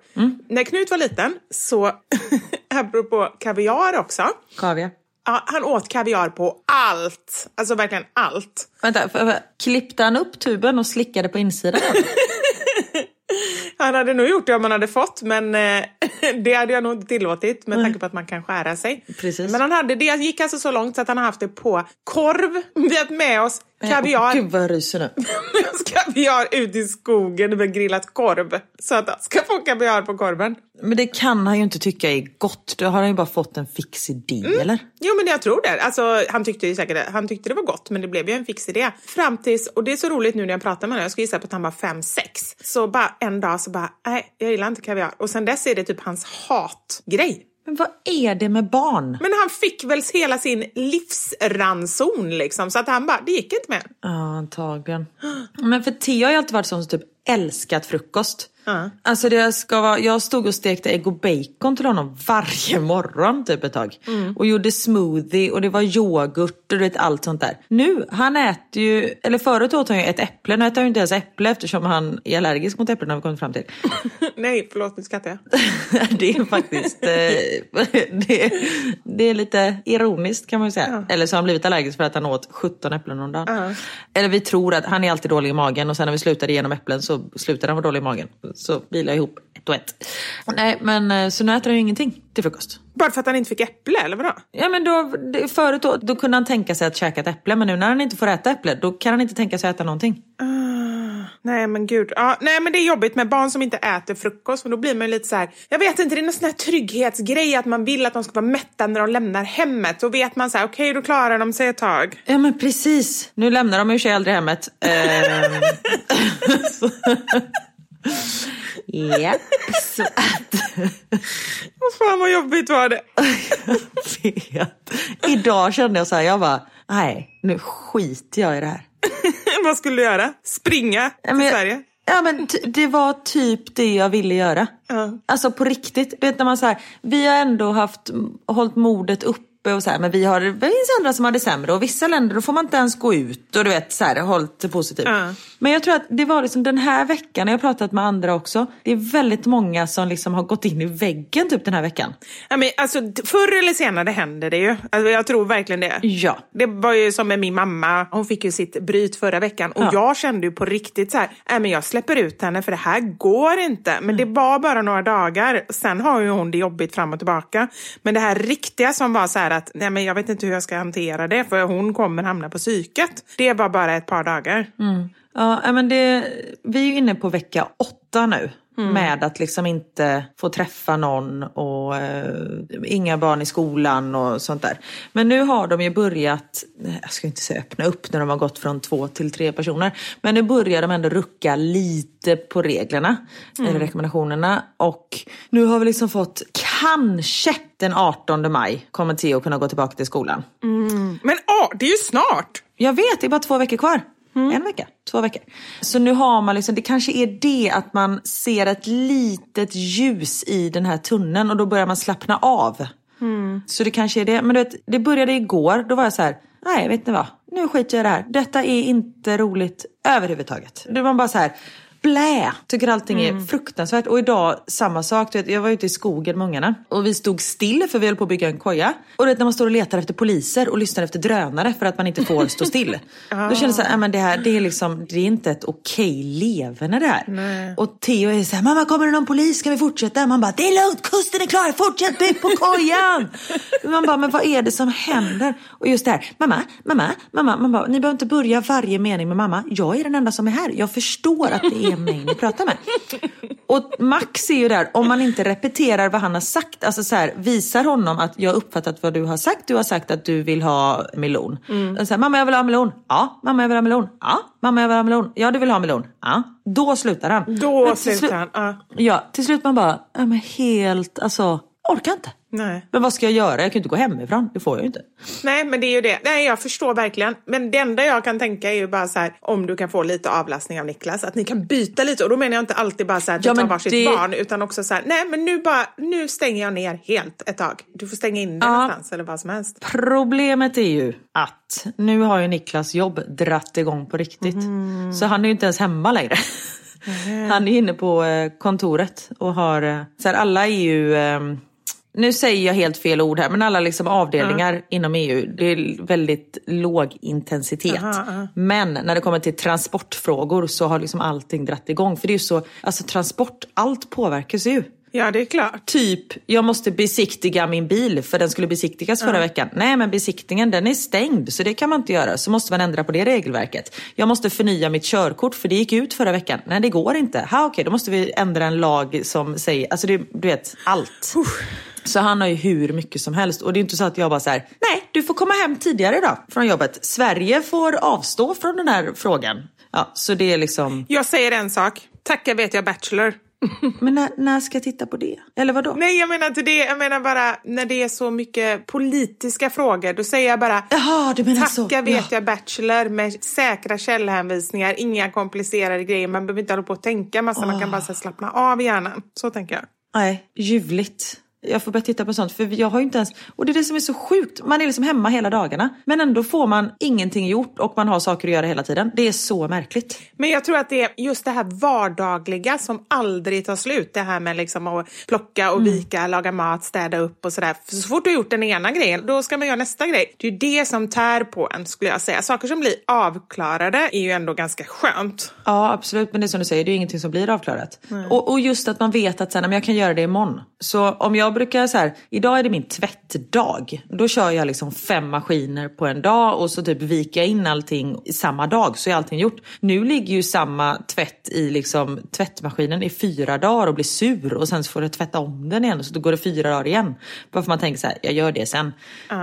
När Knut var liten så, apropå kaviar också. Kaviar. Ja, han åt kaviar på allt. Alltså verkligen allt. Vänta, för, för, klippte han upp tuben och slickade på insidan? Han hade nog gjort det om han hade fått, men eh, det hade jag nog inte tillåtit med tanke på att man kan skära sig. Precis. Men han hade, det gick alltså så långt så att han har haft det på korv. Vi har med oss kaviar. Åh, Gud vad jag ryser nu. kaviar ut i skogen med grillat korv. Så att han ska få kaviar på korven. Men det kan han ju inte tycka är gott. Då har han ju bara fått en fix idé, eller? Jo men jag tror det. Alltså, han, tyckte ju säkert, han tyckte det var gott men det blev ju en fix idé. Fram tills, och det är så roligt nu när jag pratar med honom, jag skulle gissa på att han var 5-6. Så bara en dag så bara, nej jag gillar inte kaviar. Och sen dess är det typ hans hatgrej. Men vad är det med barn? Men han fick väl hela sin livsranson liksom, så att han bara, det gick inte mer. Ja, antagligen. Men för Theo har ju alltid varit sån som typ älskat frukost. Ja. Alltså det ska vara, jag stod och stekte ägg och bacon till honom varje morgon typ ett tag. Och gjorde smoothie och det var yoghurt och vet allt sånt där. Nu, han äter ju, eller förut åt han ju ett äpple, nu äter han ju inte ens äpple eftersom han är allergisk mot äpplen har vi kommit fram till. nej, förlåt nu skrattar jag. det är faktiskt, eh, det, det är lite ironiskt kan man ju säga. Eller så har han blivit allergisk för att han åt 17 äpplen om dagen. Eller vi tror att han är alltid dålig i magen och sen när vi slutade igenom äpplen så slutade han vara dålig i magen. Så vilar ihop ett och ett. Nej men eh, så nu äter han ju ingenting till frukost. Bara för att han inte fick äpple eller vadå? Ja men då, förut då, då kunde han tänka sig att käka ett äpple men nu när han inte får äta äpple då kan han inte tänka sig att äta någonting. Nej men gud. Ja, nej men det är jobbigt med barn som inte äter frukost för då blir man ju lite så här. jag vet inte, det är någon sån här trygghetsgrej att man vill att de ska vara mätta när de lämnar hemmet. Då vet man så här, okej då klarar de sig ett tag. Ja men precis. Nu lämnar de ju sig aldrig hemmet. Japp, så att... Vad fan vad jobbigt var det. vet. Idag kände jag så här, jag bara, nej, nu skiter jag i det här. vad skulle du göra? Springa till jag- Sverige? Ja men det var typ det jag ville göra. Alltså på riktigt. Du vet när man så här, vi har ändå haft, hållit modet uppe och så här, men vi har, det finns andra som har det sämre och vissa länder då får man inte ens gå ut och du vet så här, hållit det positivt. Men jag tror att det var liksom den här veckan, jag har pratat med andra också, det är väldigt många som liksom har gått in i väggen typ den här veckan. Ja, men alltså, förr eller senare händer det ju. Alltså, jag tror verkligen det. Ja. Det var ju som med min mamma, hon fick ju sitt bryt förra veckan och Ja. jag kände ju på riktigt så här, nej men jag släpper ut henne för det här går inte. Men det var bara några dagar, sen har ju hon det jobbigt fram och tillbaka. Men det här riktiga som var så här att, nej men jag vet inte hur jag ska hantera det för hon kommer hamna på psyket. Det var bara ett par dagar. Mm. Ja, men det, vi är inne på vecka åtta nu. Med att liksom inte få träffa någon och eh, inga barn i skolan och sånt där. Men nu har de ju börjat, jag ska inte säga öppna upp när de har gått från två till tre personer. Men nu börjar de ändå rucka lite på reglerna, eller rekommendationerna. Och nu har vi liksom fått, kanske den 18 maj kommer Theo kunna gå tillbaka till skolan. Men åh, det är ju snart! Jag vet, det är bara två veckor kvar. En vecka, två veckor. Så nu har man liksom, det kanske är det att man ser ett litet ljus i den här tunneln och då börjar man slappna av. Så det kanske är det. Men du vet, det började igår, då var jag så här, nej vet ni vad, nu skiter jag i det här. Detta är inte roligt överhuvudtaget. Det var bara så här, blä, tycker allting är fruktansvärt. Och idag samma sak, du vet, jag var ute i skogen med ungarna och vi stod still för vi höll på att bygga en koja. Och du vet när man står och letar efter poliser och lyssnar efter drönare för att man inte får stå still. Då kände jag så här, "Nej, men det här det är liksom, det är inte ett okej leverne det här. Och Theo är så här, mamma kommer det någon polis, ska vi fortsätta? Man bara, det är lugnt, kusten är klar, fortsätt bygg på kojan! man bara, men vad är det som händer? Och just det här, mamma, mamma, mamma, man bara, ni behöver inte börja varje mening med mamma. Jag är den enda som är här, jag förstår att det är mig ni pratar med. Och Max är ju där, om man inte repeterar vad han har sagt, alltså så här, visar honom att jag har uppfattat vad du har sagt, du har sagt att du vill ha melon. Och Så här, mamma jag vill ha melon, ja. Mamma jag vill ha melon, ja. Mamma jag vill ha melon, ja du vill ha melon, ja. Då slutar han. Då slutar slut- han, ja. Ja, till slut man bara, ja, men helt, alltså, orkar inte. Nej. Men vad ska jag göra? Jag kan ju inte gå hemifrån, det får jag ju inte. Nej, men det är ju det. Nej, jag förstår verkligen. Men det enda jag kan tänka är ju bara så här, om du kan få lite avlastning av Niklas, att ni kan byta lite. Och då menar jag inte alltid bara så här, att Ja, du tar varsitt det- barn, utan också så här, nej men nu bara, nu stänger jag ner helt ett tag. Du får stänga in dig Ja. någonstans eller vad som helst. Problemet är ju att nu har ju Niklas jobb dratt igång på riktigt. Så han är ju inte ens hemma längre. Han är inne på eh, kontoret och har, eh, så här, alla är ju, eh, nu säger jag helt fel ord här, men alla liksom avdelningar inom EU, det är väldigt låg intensitet. Men när det kommer till transportfrågor så har liksom allting dratt igång. För det är ju så, alltså transport, allt påverkas ju. Ja, det är klart. Typ, jag måste besiktiga min bil för den skulle besiktigas förra veckan. Nej men besiktningen den är stängd så det kan man inte göra. Så måste man ändra på det regelverket. Jag måste förnya mitt körkort för det gick ut förra veckan. Nej det går inte. Ha, okej, då måste vi ändra en lag som säger, alltså det, du vet, allt. Så han har ju hur mycket som helst. Och det är inte så att jag bara så här, nej du får komma hem tidigare idag från jobbet. Sverige får avstå från den här frågan. Ja, så det är liksom, Jag säger en sak. Tacka vet jag Bachelor. men när, när ska jag titta på det? Eller vadå? Nej, jag menar inte det. Jag menar bara när det är så mycket politiska frågor. Då säger jag bara Jaha, du menar så. Tacka vet Ja. jag Bachelor med säkra källhänvisningar, inga komplicerade grejer. Man behöver inte hålla på och tänka massa, man kan bara så här, slappna av hjärnan. Så tänker jag. Nej, ljuvligt. Jag får börja titta på sånt för jag har ju inte ens, och det är det som är så sjukt, man är liksom hemma hela dagarna men ändå får man ingenting gjort och man har saker att göra hela tiden. Det är så märkligt. Men jag tror att det är just det här vardagliga som aldrig tar slut. Det här med liksom att plocka och vika, laga mat, städa upp och sådär. Så fort du har gjort den ena grejen, då ska man göra nästa grej. Det är ju det som tär på en skulle jag säga. Saker som blir avklarade är ju ändå ganska skönt. Ja absolut men det är som du säger, det är ingenting som blir avklarat. Och, och just att man vet att sen, men jag kan göra det imorgon. Så om jag brukar så här, idag är det min tvättdag. Då kör jag liksom fem maskiner på en dag och så typ viker jag in allting i samma dag så är allting gjort. Nu ligger ju samma tvätt i liksom tvättmaskinen i fyra dagar och blir sur och sen så får jag tvätta om den igen och så då går det fyra dagar igen. Bara för man tänker så här, jag gör det sen.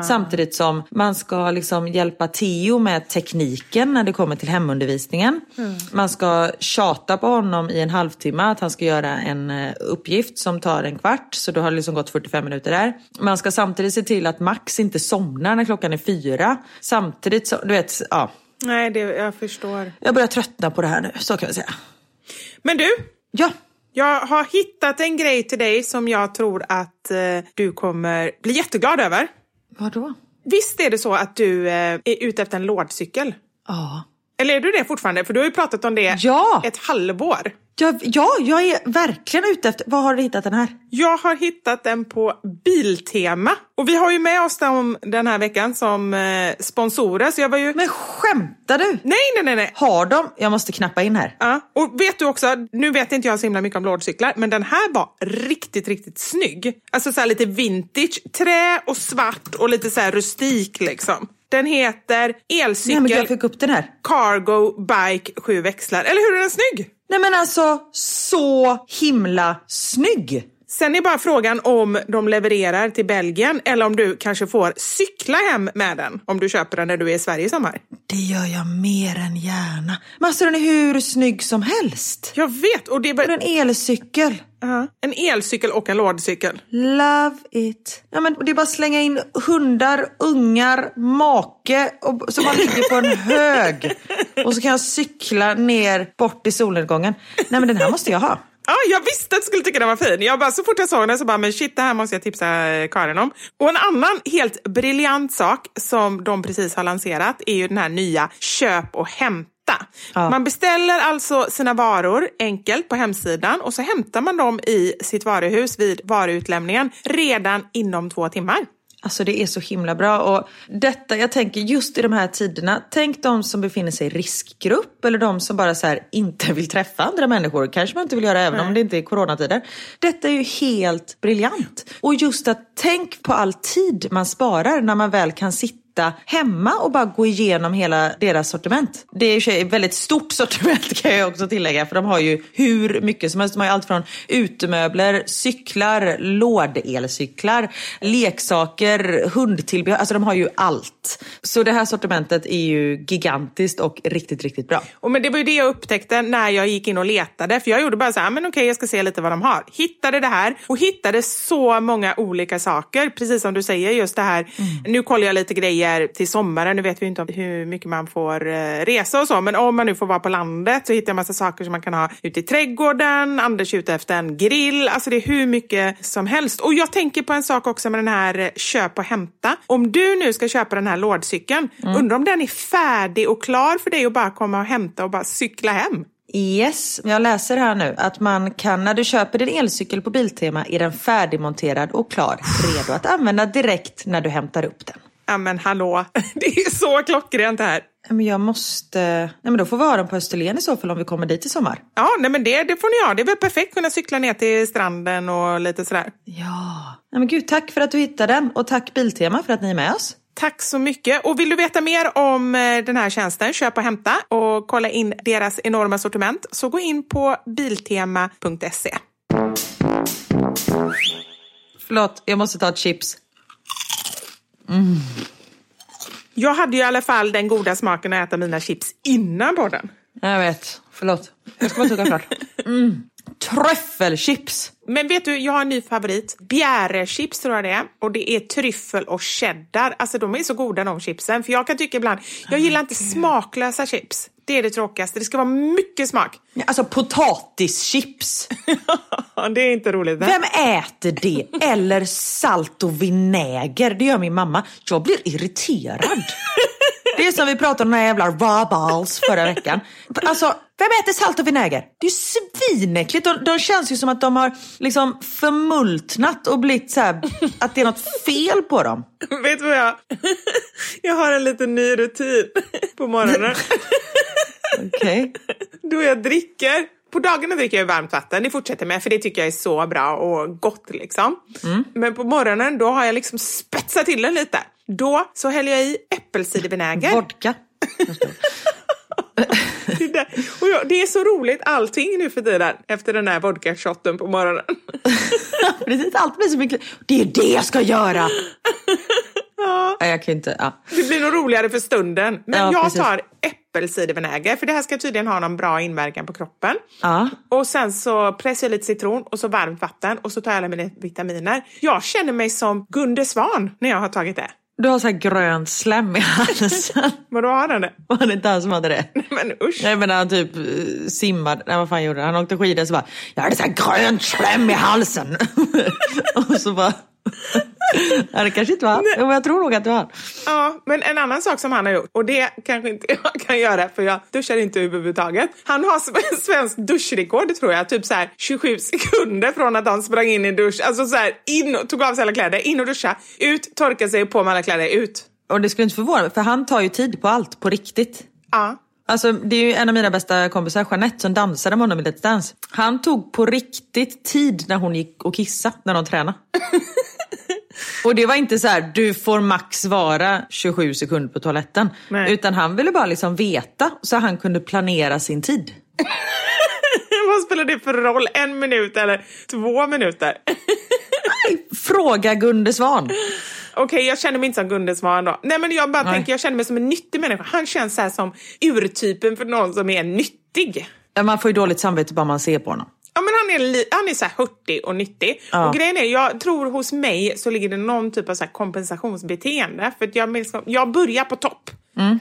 Samtidigt som man ska liksom hjälpa Theo med tekniken när det kommer till hemundervisningen. Man ska tjata på honom i en halvtimme att han ska göra en eh, uppgift som tar en kvart. Så då har det liksom gått 45 minuter där. Man ska samtidigt se till att Max inte somnar när klockan är fyra. Samtidigt så, du vet, ja. Nej, det, jag förstår. Jag börjar tröttna på det här nu, så kan jag säga. Men du, Ja, jag har hittat en grej till dig som jag tror att eh, du kommer bli jätteglad över. vadå? Visst är det så att du eh, är ute efter en lådcykel? Ja. Eller är du det fortfarande? För du har ju pratat om det Ja. ett halvår. Ja, ja, jag är verkligen ute efter... Var har du hittat den här? Jag har hittat den på Biltema. Och vi har ju med oss dem den här veckan som eh, sponsorer. Så jag var ju... Men skämtar du? Nej, nej, nej, nej. Har de? Jag måste knappa in här. Ja. Och vet du också, nu vet inte jag så himla mycket om lådcyklar, men den här var riktigt, riktigt snygg. Alltså så här lite vintage, trä och svart och lite så här rustik liksom. Den heter elcykel Nej, men jag fick upp den här. Cargo Bike 7 växlar. Eller hur är den snygg? Nej men alltså, så himla snygg! Sen är bara frågan om de levererar till Belgien eller om du kanske får cykla hem med den om du köper den när du är i Sverige i sommar. Det gör jag mer än gärna. Men alltså den är hur snygg som helst. Jag vet! Och det är bara, en elcykel. Ja, en elcykel och en lådcykel. Love it. Ja, men det är bara att slänga in hundar, ungar, make och, så man ligger på en hög. Och så kan jag cykla ner bort i solnedgången. Nej men den här måste jag ha. Ja, jag visste att du skulle tycka den var fin. Jag bara, så fort jag såg den så bara, men shit, det här måste jag tipsa eh, Karin om. Och en annan helt briljant sak som de precis har lanserat är ju den här nya köp och hämta. Ja. Man beställer alltså sina varor enkelt på hemsidan och så hämtar man dem i sitt varuhus vid varuutlämningen redan inom två timmar. Alltså det är så himla bra. Och detta, jag tänker just i de här tiderna, tänk de som befinner sig i riskgrupp eller de som bara så här inte vill träffa andra människor. kanske man inte vill göra även om det inte är coronatider. Detta är ju helt briljant. Och just att tänk på all tid man sparar när man väl kan sitta hemma och bara gå igenom hela deras sortiment. Det är ju ett väldigt stort sortiment kan jag också tillägga för de har ju hur mycket som helst. De har ju allt från utemöbler, cyklar, lådelcyklar, leksaker, hundtillbehör. Alltså de har ju allt. Så det här sortimentet är ju gigantiskt och riktigt, riktigt bra. Och men det var ju det jag upptäckte när jag gick in och letade. För jag gjorde bara så här, men okej jag ska se lite vad de har. Hittade det här och hittade så många olika saker. Precis som du säger, just det här. Nu kollar jag lite grejer till sommaren. Nu vet vi inte hur mycket man får eh, resa och så. Men om man nu får vara på landet så hittar jag massa saker som man kan ha ute i trädgården. Anders är ute efter en grill. Alltså det är hur mycket som helst. Och jag tänker på en sak också med den här eh, köp och hämta. Om du nu ska köpa den här lådcykeln, undrar om den är färdig och klar för dig att bara komma och hämta och bara cykla hem? Yes, jag läser här nu att man kan, när du köper din elcykel på Biltema är den färdigmonterad och klar, redo att använda direkt när du hämtar upp den. Ja men hallå, det är så klockrent det här. Men jag måste... Nej men då får vi ha den på Österlen i så fall om vi kommer dit i sommar. Ja, nej men det, det får ni ha. Det är väl perfekt att kunna cykla ner till stranden och lite sådär. Ja. Nej men gud, tack för att du hittade den och tack Biltema för att ni är med oss. Tack så mycket. Och vill du veta mer om eh, den här tjänsten, köp och hämta och kolla in deras enorma sortiment så gå in på biltema.se. Förlåt, jag måste ta ett chips. Jag hade ju i alla fall den goda smaken att äta mina chips innan podden. Jag vet, förlåt. Jag ska bara tugga klart. Mm. Tryffelchips! Men vet du, jag har en ny favorit. Bjärechips tror jag det är. Och det är tryffel och cheddar. Alltså de är så goda de chipsen. För jag kan tycka ibland, jag gillar inte smaklösa chips. Det är det tråkigaste. Det ska vara mycket smak. Alltså potatischips. det är inte roligt. Vem äter det? Eller salt och vinäger. Det gör min mamma. Jag blir irriterad. Det är som vi pratade om de här jävla raw balls förra veckan. Alltså, vem äter salt och vinäger? Det är ju svinäckligt. De, de känns ju som att de har liksom förmultnat och blivit så här, att det är något fel på dem. Vet du vad jag... Jag har en liten ny rutin på morgonen. Okej. Då jag dricker. På dagarna dricker jag varmt vatten, det fortsätter med för det tycker jag är så bra och gott liksom. Men på morgonen då har jag liksom spetsat till den lite. Då så häller jag i äppelcidervinäger. Vodka. Det, där. och jag, det är så roligt allting nu för tiden efter den här vodka-shotten på morgonen. Precis, allt blir så mycket. Det är det jag ska göra. Ja, Nej, jag kan inte. Ja. det blir nog roligare för stunden. Men Ja, jag precis. tar äppelcidervinäger för det här ska tydligen ha någon bra inverkan på kroppen. Ja. Och sen så pressar jag lite citron och så varmt vatten och så tar jag alla mina vitaminer. Jag känner mig som Gunde Svan när jag har tagit det. Du har så här grönt slem i halsen. Vadå har han det? Var det inte han som hade det? Men usch. Nej men han typ eh, simmade, nej vad fan gjorde han? Han åkte skidor så bara, jag hade så här grönt slem i halsen. och så bara, ja det kanske inte var han. Men jag tror nog att det var han. Ja, men en annan sak som han har gjort, och det kanske inte jag kan göra för jag duschar inte överhuvudtaget. Han har sv- svensk duschrekord tror jag, typ så här 27 sekunder från att han sprang in i dusch. Alltså så här, in och tog av sig alla kläder, in och duscha, ut, torka sig och på med alla kläder, ut. Och det skulle inte förvåna mig, för han tar ju tid på allt, på riktigt. Ja. Alltså det är ju en av mina bästa kompisar, Jeanette, som dansade med honom i Let's Dance. Han tog på riktigt tid när hon gick och kissade, när de tränade. och det var inte så här, du får max vara 27 sekunder på toaletten. Nej. Utan han ville bara liksom veta, så han kunde planera sin tid. Vad spelar det för roll? En minut eller två minuter? Fråga Gunde Svan. Okej, jag känner mig inte som Gunde Svan då. Nej, men jag bara Nej. tänker, jag känner mig som en nyttig människa. Han känns så här som urtypen för någon som är nyttig. Man får ju dåligt samvete bara man ser på honom. Ja, men han är, han är så här hurtig och nyttig. Ja. Och grejen är, jag tror hos mig så ligger det någon typ av så kompensationsbeteende. För jag, jag börjar på topp.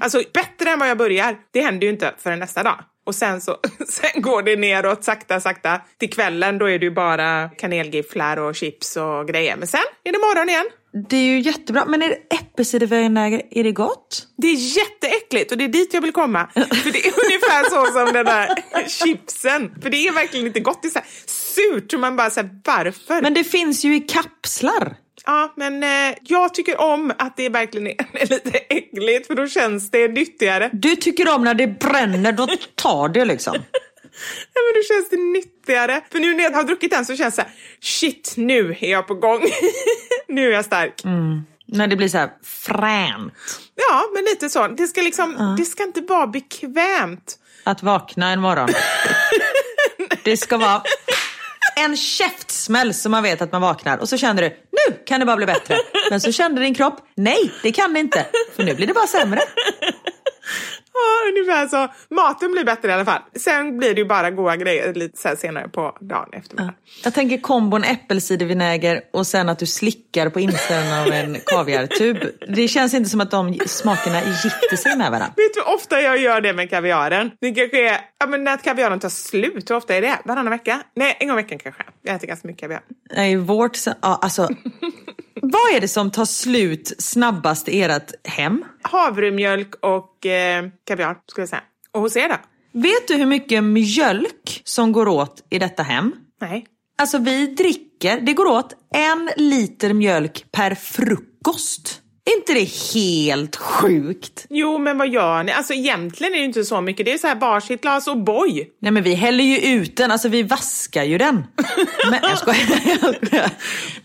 Alltså bättre än vad jag börjar, det händer ju inte förrän nästa dag. Och sen så sen går det neråt sakta, sakta. Till kvällen då är det ju bara kanelgifflar och chips och grejer. Men sen är det morgon igen. Det är ju jättebra. Men är det äppelcidervinäger, är det gott? Det är jätteäckligt och det är dit jag vill komma. För det är ungefär så som den där chipsen. För det är verkligen inte gott. Det är så här surt. Och man bara säger varför? Men det finns ju i kapslar. Ja, men eh, jag tycker om att det verkligen är, är lite äckligt för då känns det nyttigare. Du tycker om när det bränner, då tar det liksom. Ja, men då känns det nyttigare. För nu när jag har druckit den så känns det så här, shit, nu är jag på gång. nu är jag stark. När det blir så här fränt. Ja, men lite så. Det ska liksom, det ska inte vara bekvämt. Att vakna en morgon. Det ska vara en käftsmäll så man vet att man vaknar och så känner du, nu kan det bara bli bättre. Men så kände din kropp, nej det kan det inte. För nu blir det bara sämre. Ja, ungefär så. Maten blir bättre i alla fall. Sen blir det ju bara goda grejer lite senare på dagen eftermiddag. Jag tänker kombon äppelcidervinäger och sen att du slickar på insidan av en kaviartub. Det känns inte som att de smakerna gifter sig med varandra. Vet du hur ofta jag gör det med kaviaren? Det kanske är, ja men när kaviaren tar slut, hur ofta är det? Varannan vecka? Nej, en gång i veckan kanske. Jag äter ganska mycket kaviar. Nej, vårt... Ja, alltså, vad är det som tar slut snabbast i ert hem? Havremjölk och eh, kaviar skulle jag säga. Och hos er då? Vet du hur mycket mjölk som går åt i detta hem? Nej. Alltså vi dricker, det går åt en liter mjölk per frukost. Är inte det helt sjukt? Jo, men vad gör ni? Alltså egentligen är det inte så mycket. Det är så här varsitt glas och boy. Nej men vi häller ju ut den, alltså vi vaskar ju den. Men, jag skojar.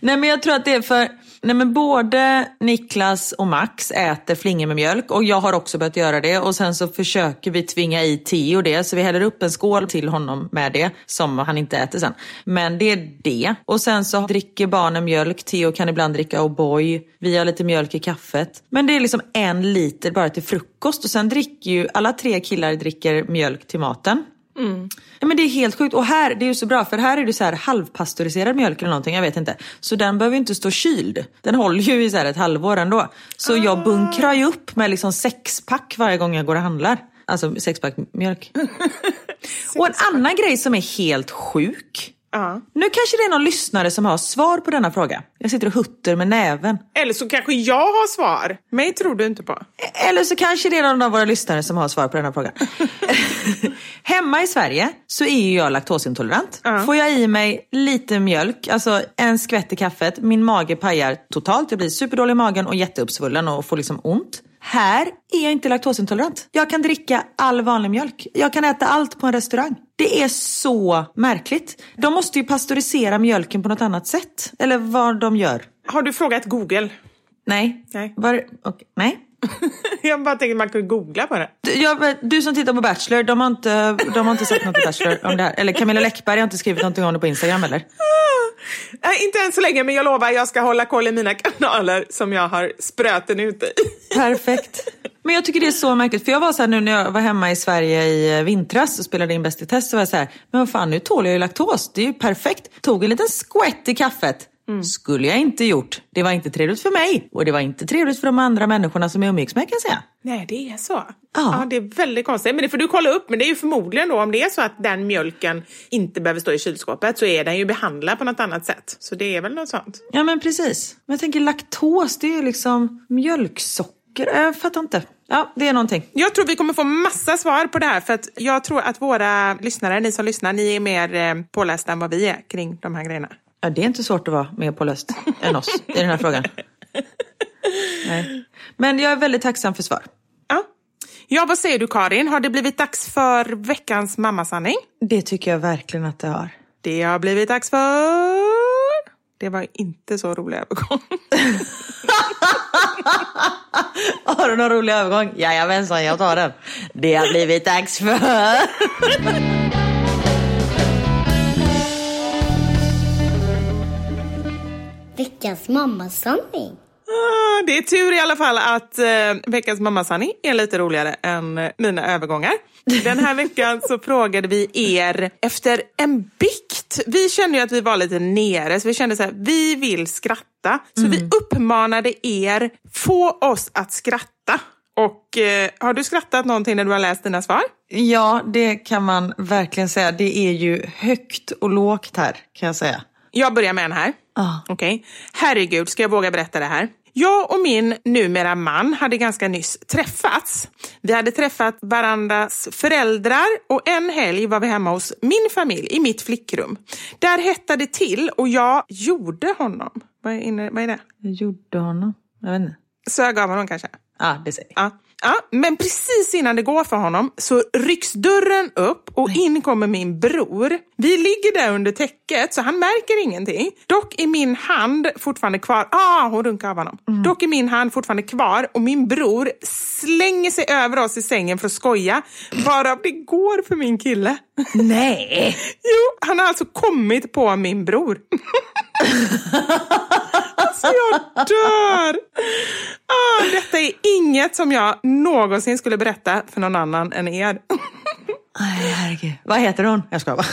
Nej men jag tror att det är för, nej men både Niklas och Max äter flingor med mjölk och jag har också börjat göra det och sen så försöker vi tvinga i Theo det så vi häller upp en skål till honom med det som han inte äter sen. Men det är det. Och sen så dricker barnen mjölk, Theo kan ibland dricka O'boy, vi har lite mjölk i kaffet. Men det är liksom en liter bara till frukost och sen dricker ju alla tre killar dricker mjölk till maten. Ja, men det är helt sjukt. Och här, det är ju så bra för här är det så här halvpasteuriserad mjölk eller någonting, jag vet inte. Så den behöver ju inte stå kyld. Den håller ju i så ett halvår ändå. Så jag bunkrar ju upp med liksom sexpack varje gång jag går och handlar. Alltså sexpack mjölk. och en annan grej som är helt sjuk. Ja. Nu kanske det är någon lyssnare som har svar på denna fråga. Jag sitter och hutter med näven. Eller så kanske jag har svar. Mig tror du inte på. Eller så kanske det är någon av våra lyssnare som har svar på den här frågan. Hemma i Sverige så är ju jag laktosintolerant. Får jag i mig lite mjölk, alltså en skvätt i kaffet, min mage pajar totalt. Jag blir superdålig i magen och jätteuppsvullen och får liksom ont. Här är jag inte laktosintolerant. Jag kan dricka all vanlig mjölk. Jag kan äta allt på en restaurang. Det är så märkligt. De måste ju pastörisera mjölken på något annat sätt. Eller vad de gör. Har du frågat Google? Nej. Nej. Var, okej, nej. jag bara tänkte man kunde googla på det. Du, jag, du som tittar på Bachelor, de har inte, de har inte sett något på Bachelor om det här. Eller Camilla Läckberg har inte skrivit någonting om det på Instagram eller? Nej, inte än så länge, men jag lovar jag ska hålla koll i mina kanaler som jag har spröten ute i. Perfekt. Men jag tycker det är så märkligt. För jag var så här nu när jag var hemma i Sverige i eh, vintras och spelade in Bäst i test. Så var jag så här, men vad fan nu tål jag ju laktos. Det är ju perfekt. Tog en liten skvätt i kaffet. Skulle jag inte gjort. Det var inte trevligt för mig och det var inte trevligt för de andra människorna som jag umgicks med kan jag säga. Nej, det är så. Ja. det är väldigt konstigt. Men det får du kolla upp. Men det är ju förmodligen då om det är så att den mjölken inte behöver stå i kylskåpet så är den ju behandlad på något annat sätt. Så det är väl något sånt. Ja men precis. Men jag tänker laktos, det är ju liksom mjölksocker. Jag fattar inte. Ja, det är någonting. Jag tror vi kommer få massa svar på det här för att jag tror att våra lyssnare, ni som lyssnar, ni är mer eh, pålästa än vad vi är kring de här grejerna. Ja, det är inte svårt att vara mer påläst än oss i den här frågan. Nej. Men jag är väldigt tacksam för svar. Ja. ja, vad säger du Karin? Har det blivit dags för veckans mammasanning? Det tycker jag verkligen att det har. Det har blivit dags för... Det var inte så rolig övergång. Har du någon rolig övergång? Jajamensan, jag tar den. Det har blivit dags för... Veckans mammasanning. Ah, Det är tur i alla fall att eh, veckans mammasanning är lite roligare än eh, mina övergångar. Den här veckan så frågade vi er efter en bikt. Vi kände ju att vi var lite nere, så vi kände så här, vi vill skratta. Så vi uppmanade er, få oss att skratta. Och eh, har du skrattat någonting när du har läst dina svar? Ja, det kan man verkligen säga. Det är ju högt och lågt här, kan jag säga. Jag börjar med en här. Ah. Okej. Herregud, ska jag våga berätta det här? Jag och min numera man hade ganska nyss träffats. Vi hade träffat varandras föräldrar och en helg var vi hemma hos min familj i mitt flickrum. Där hettade det till och jag gjorde honom. Vad är, inne, vad är det? Jag gjorde honom. Jag vet inte. Sög av honom kanske? Ja, det säger Ja. Ja, men precis innan det går för honom så rycks dörren upp och in kommer min bror. Vi ligger där under täcket så han märker ingenting. Dock är min hand fortfarande kvar. Ah, hon runkar av honom. Dock är min hand fortfarande kvar och min bror slänger sig över oss i sängen för att skoja. Varav det går för min kille. Nej! Jo, han har alltså kommit på min bror. alltså jag dör! Ah, detta är inget som jag någonsin skulle berätta för någon annan än er. Aj, herregud. Vad heter hon? Jag ska bara.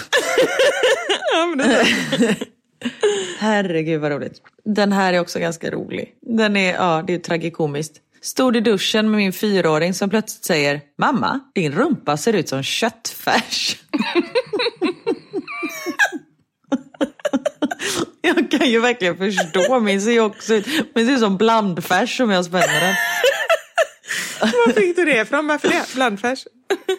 Herregud vad roligt. Den här är också ganska rolig. Den är, ja, det är tragikomiskt. Stod i duschen med min fyraåring som plötsligt säger Mamma, din rumpa ser ut som köttfärs. Jag kan ju verkligen förstå, min ser ju också ut, min ser ut som blandfärs om jag spänner den. Var fick du det ifrån? Varför det? Blandfärs?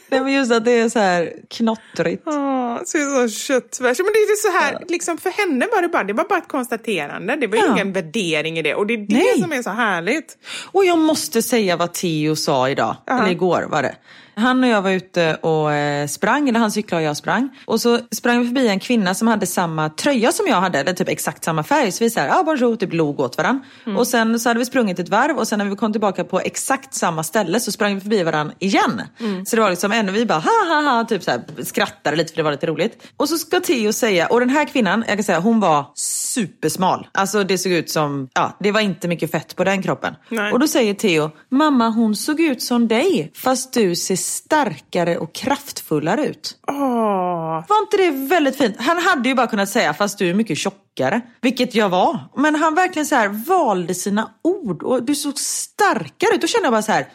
Nej men just att det är så här knottrigt. Oh, så är så köttfärs. Men det är så här, liksom för henne var det bara, det var bara ett konstaterande. Det var Ja. ingen värdering i det. Och det är det Nej. som är så härligt. Och jag måste säga vad Theo sa idag, Aha. eller igår var det. Han och jag var ute och eh, sprang, eller han cyklade och jag sprang. Och så sprang vi förbi en kvinna som hade samma tröja som jag hade, eller typ exakt samma färg. Så vi såhär, ah, bonjour, typ log åt varandra. Och sen så hade vi sprungit ett varv och sen när vi kom tillbaka på exakt samma ställe så sprang vi förbi varandra igen. Så det var liksom en och vi bara ha ha ha, typ så här, skrattade lite för det var lite roligt. Och så ska Theo säga, och den här kvinnan, jag kan säga hon var supersmal. Alltså det såg ut som, ja det var inte mycket fett på den kroppen. Nej. Och då säger Theo, mamma hon såg ut som dig fast du ser starkare och kraftfullare ut. Åh, Var inte det väldigt fint? Han hade ju bara kunnat säga fast du är mycket tjockare, vilket jag var. Men han verkligen så här valde sina ord och du såg starkare ut. Då kände jag bara så här,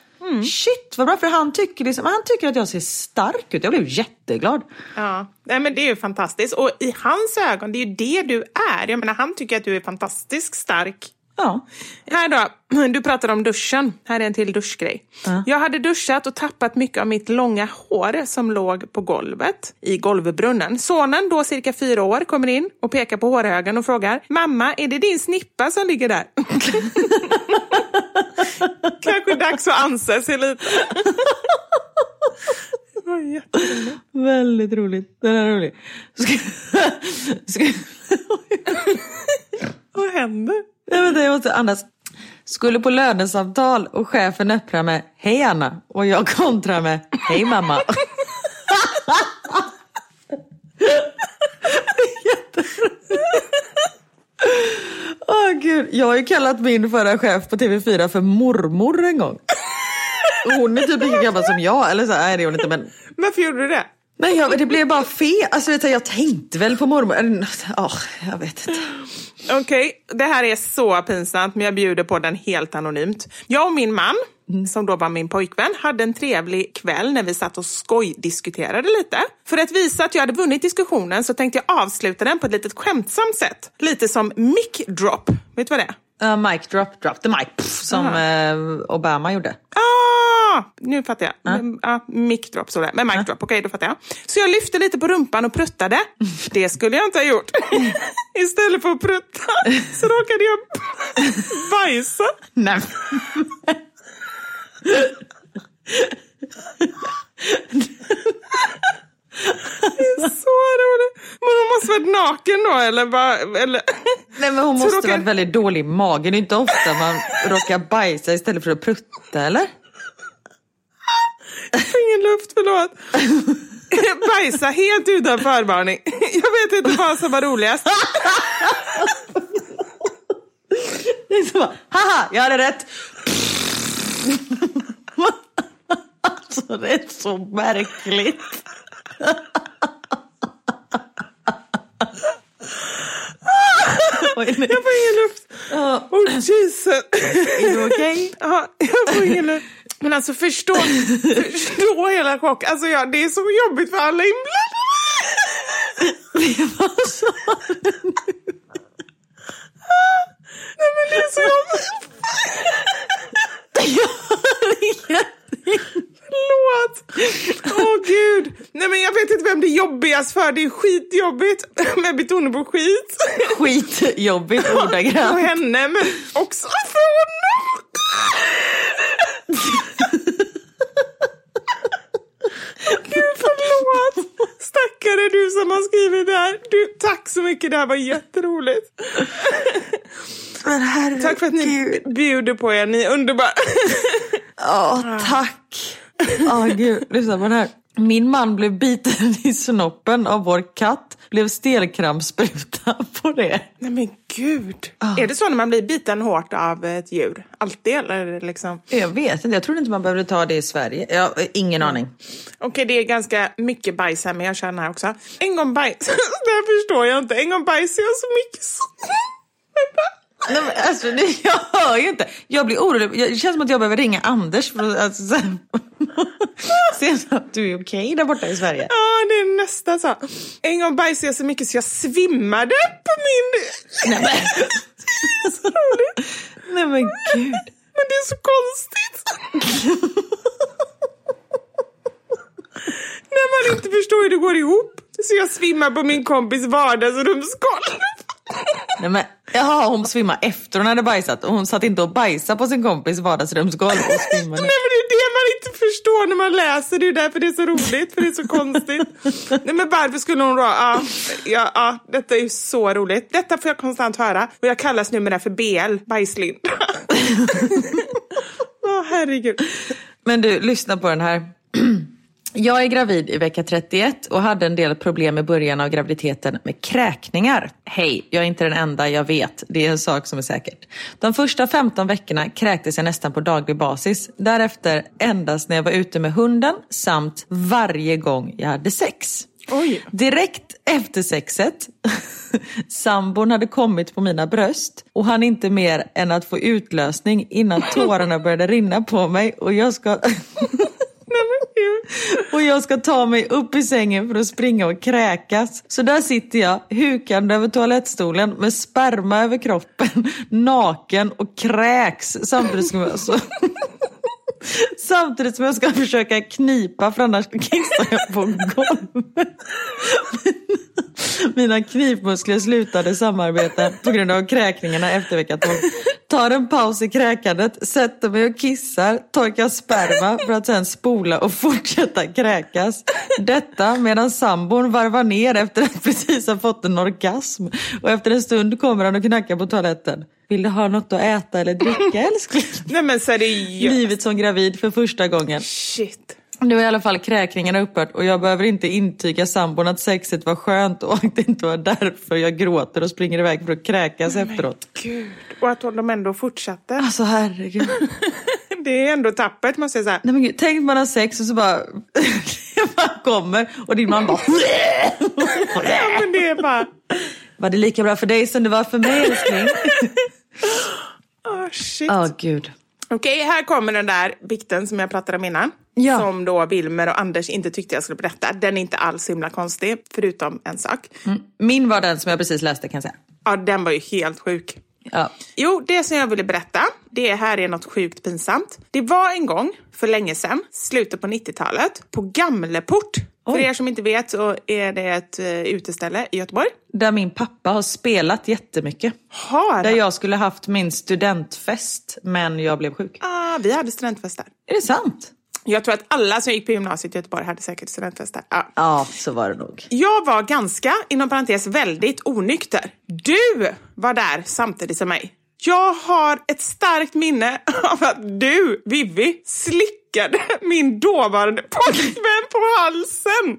shit vad bra för han tycker, liksom, han tycker att jag ser stark ut. Jag blev jätteglad. Ja, Nej, men det är ju fantastiskt. Och i hans ögon, det är ju det du är. Jag menar, han tycker att du är fantastiskt stark. Ja. Här då, du pratade om duschen. Här är en till duschgrej. Jag hade duschat och tappat mycket av mitt långa hår som låg på golvet i golvbrunnen. Sonen, då cirka fyra år, kommer in och pekar på hårhögen och frågar Mamma, är det din snippa som ligger där? Kanske dags att anse sig lite. Det var jätteroligt. Väldigt roligt. Den är rolig. Ska, ska, Vad händer? jag, vet inte, jag måste andas. Skulle på lönesamtal och chefen öppnar med Hej Anna och jag kontrar med Hej mamma. Åh gud, jag har ju kallat min förra chef på TV4 för mormor en gång. Hon är typ lika gammal som jag, eller så här, nej det är hon inte men Varför gjorde du det? Men jag, det blev bara fel. Alltså, vet du, jag tänkte väl på mormor. Ja, jag vet inte. Okej, det här är så pinsamt men jag bjuder på den helt anonymt. Jag och min man, som då var min pojkvän, hade en trevlig kväll när vi satt och skojdiskuterade lite. För att visa att jag hade vunnit diskussionen så tänkte jag avsluta den på ett litet skämtsamt sätt. Lite som mic drop. Vet du vad det är? Uh, mic drop, drop the mic. Pff, som eh, Obama gjorde. Ah, nu fattar jag. Mm, Ja, mic drop står det. Men mic drop, okej då fattar jag. Så jag lyfte lite på rumpan och pruttade. Det skulle jag inte ha gjort. Istället för att prutta så råkade jag bajsa. Nej. Så roligt. Men hon måste varit naken då eller? Bara, eller? Nej men hon Så måste råkar- varit väldigt dålig i magen. Det är inte ofta man råkar bajsa istället för att prutta eller? Ingen luft, förlåt. Bajsa helt utan förvarning. Jag vet inte vad som var roligast. Det är så bara, haha, jag hade rätt. Alltså det är så märkligt. Jag får ingen luft. Ja, Oh Jesus. är du okej? Ja, jag får ingen luft. Men alltså förstå, förstå hela chocken. Alltså ja, det är så jobbigt för alla inblandade. Vad sa du? Nej men det är så jobbigt. Förlåt. Åh gud. Nej men jag vet inte vem det är jobbigast för. Det är skitjobbigt. Med på skit. Skitjobbigt ordagrant. henne men också för honom. Gud förlåt. Stackare du som har skrivit det här. Du, tack så mycket. Det här var jätteroligt. Men herregud. Tack för att ni bjuder på er. Ni är underbara. Ja, tack. Ja, gud. Lyssna på den här. Min man blev biten i snoppen av vår katt. Blev stelkrampsspruta på det. Nej men gud. Är det så när man blir biten hårt av ett djur? Alltid eller liksom? Jag vet inte, jag trodde inte man behövde ta det i Sverige. Jag har ingen aning. Okej, det är ganska mycket bajs här, men jag känner här också. En gång bajs... det här förstår jag inte. En gång bajsade jag så mycket så... Nej, men alltså, det, jag hör ju inte. Jag blir orolig. Jag- Det känns som att jag behöver ringa Anders för att alltså, så här, se att du är okej där borta i Sverige. Ja, det är nästan så. En gång bajsade jag så mycket så jag svimmade på min... Nej, men, Det är så roligt. nej men gud. Men det är så konstigt. När man inte förstår hur det går ihop. Så jag svimmar på min kompis vardagsrumsgolv. Nej, men, jaha, hon svimmade efter hon hade bajsat. Och hon satt inte och bajsade på sin kompis vardagsrumsgolv och svimmade. Nej men det är det man inte förstår när man läser. Det är därför det är så roligt, för det är så konstigt. Nej men varför skulle hon då... Ja, ja, ja, detta är ju så roligt. Detta får jag konstant höra. Och jag kallas numera för BL, bajslinda. Åh herregud. Men du, lyssna på den här. Jag är gravid i vecka 31 och hade en del problem i början av graviditeten med kräkningar. Hej, jag är inte den enda, jag vet. Det är en sak som är säkert. De första 15 veckorna kräktes jag nästan på daglig basis. Därefter endast när jag var ute med hunden samt varje gång jag hade sex. Oj. Direkt efter sexet, sambon hade kommit på mina bröst och han inte mer än att få utlösning innan tårarna började rinna på mig och jag ska... Och jag ska ta mig upp i sängen för att springa och kräkas. Så där sitter jag, hukande över toalettstolen med sperma över kroppen, naken och kräks samtidigt som jag så... Samtidigt som jag ska försöka knipa för annars kissar jag på golvet. Mina knipmuskler slutade samarbeta på grund av kräkningarna efter vecka 12. Tar en paus i kräkandet, sätter mig och kissar, torkar sperma för att sen spola och fortsätta kräkas. Detta medan sambon varvar ner efter att precis ha fått en orgasm. Och efter en stund kommer han och knackar på toaletten. Vill du ha något att äta eller dricka älskling? Nej men seriöst. Livet som gravid för första gången. Shit. Nu har i alla fall kräkningarna upphört och jag behöver inte intyga sambon att sexet var skönt och att det inte var därför jag gråter och springer iväg för att kräkas efteråt. Gud. Och att de ändå fortsatte. Alltså herregud. Det är ändå tappert måste jag säga. Nej, men gud, tänk man har sex och så bara... man kommer och din man bara... Ja, men det är bara... Var det lika bra för dig som det var för mig älskling? Oh, shit. Ja, gud. Okej, här kommer den där bikten som jag pratade om innan. Ja. Som då Wilmer och Anders inte tyckte jag skulle berätta. Den är inte alls himla konstig, förutom en sak. Min var den som jag precis läste kan jag säga. Ja, den var ju helt sjuk. Ja. Jo, det som jag ville berätta, det här är något sjukt pinsamt. Det var en gång, för länge sedan, slutet på 90-talet, på Gamleport. För Oj. er som inte vet så är det ett uh, uteställe i Göteborg. Där min pappa har spelat jättemycket. Har Där jag skulle haft min studentfest, men jag blev sjuk. ah, Vi hade studentfest där. Är det sant? Jag tror att alla som gick på gymnasiet i Göteborg hade säkert studentfest där. Ja. Ja, så var det nog. Jag var ganska, inom parentes, väldigt onykter. Du var där samtidigt som mig. Jag har ett starkt minne av att du, Vivi, slickade min dåvarande pojkvän på halsen.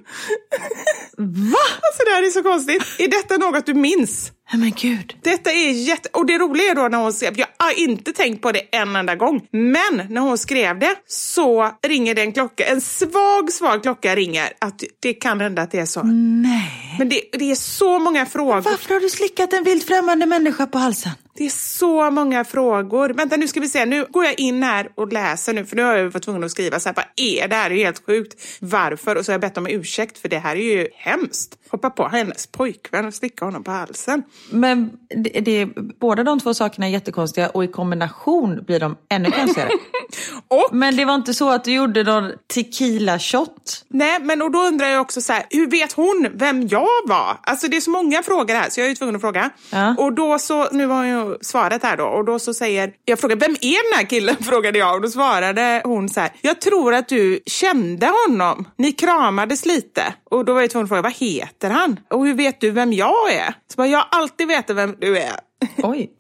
Va? Alltså det här är så konstigt. Är detta något du minns? Nej men gud. Detta är jätte... Och det roliga är då när hon skrev, jag har inte tänkt på det en enda gång, men när hon skrev det så ringer det en klocka, en svag, svag klocka ringer att det kan hända att det är så. Nej. Men det, det är så många frågor. Varför har du slickat en vilt främmande människa på halsen? Det är så många frågor. Vänta, nu ska vi se. Nu går jag in här och läser nu, för nu har jag varit tvungen att skriva så här, vad är det här? Det är helt sjukt. Varför? Och så har jag bett om ursäkt, för det här är ju hemskt. Hoppa på hennes pojkvän och sticka honom på halsen. Men det, det, båda de två sakerna är jättekonstiga och i kombination blir de ännu konstigare. Och Men det var inte så att du gjorde någon tequila shot? Nej, men och då undrar jag också så här, hur vet hon vem jag var? Alltså det är så många frågor här så jag är ju tvungen att fråga. Ja. Och då så, nu har jag svaret här då, och då så säger, jag frågar vem är den här killen? Frågade jag och då svarade hon så här, jag tror att du kände honom. Ni kramades lite. Och då var jag tvungen att fråga, vad heter han? Och hur vet du vem jag är? Så bara, jag har alltid vetat vem du är. Oj.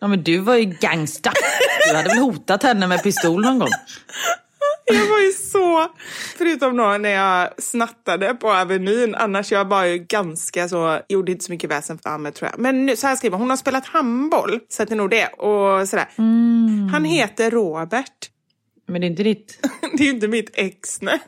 Ja men du var ju gangsta. Du hade väl hotat henne med pistol någon gång? Jag var ju så, förutom då när jag snattade på Avenyn, annars jag var ju ganska så, gjorde inte så mycket väsen för mig tror jag. Men nu, så här skriver hon, hon har spelat handboll, så att det är nog det. Och sådär. Han heter Robert. Men det är inte ditt... Det är ju inte mitt ex, nej.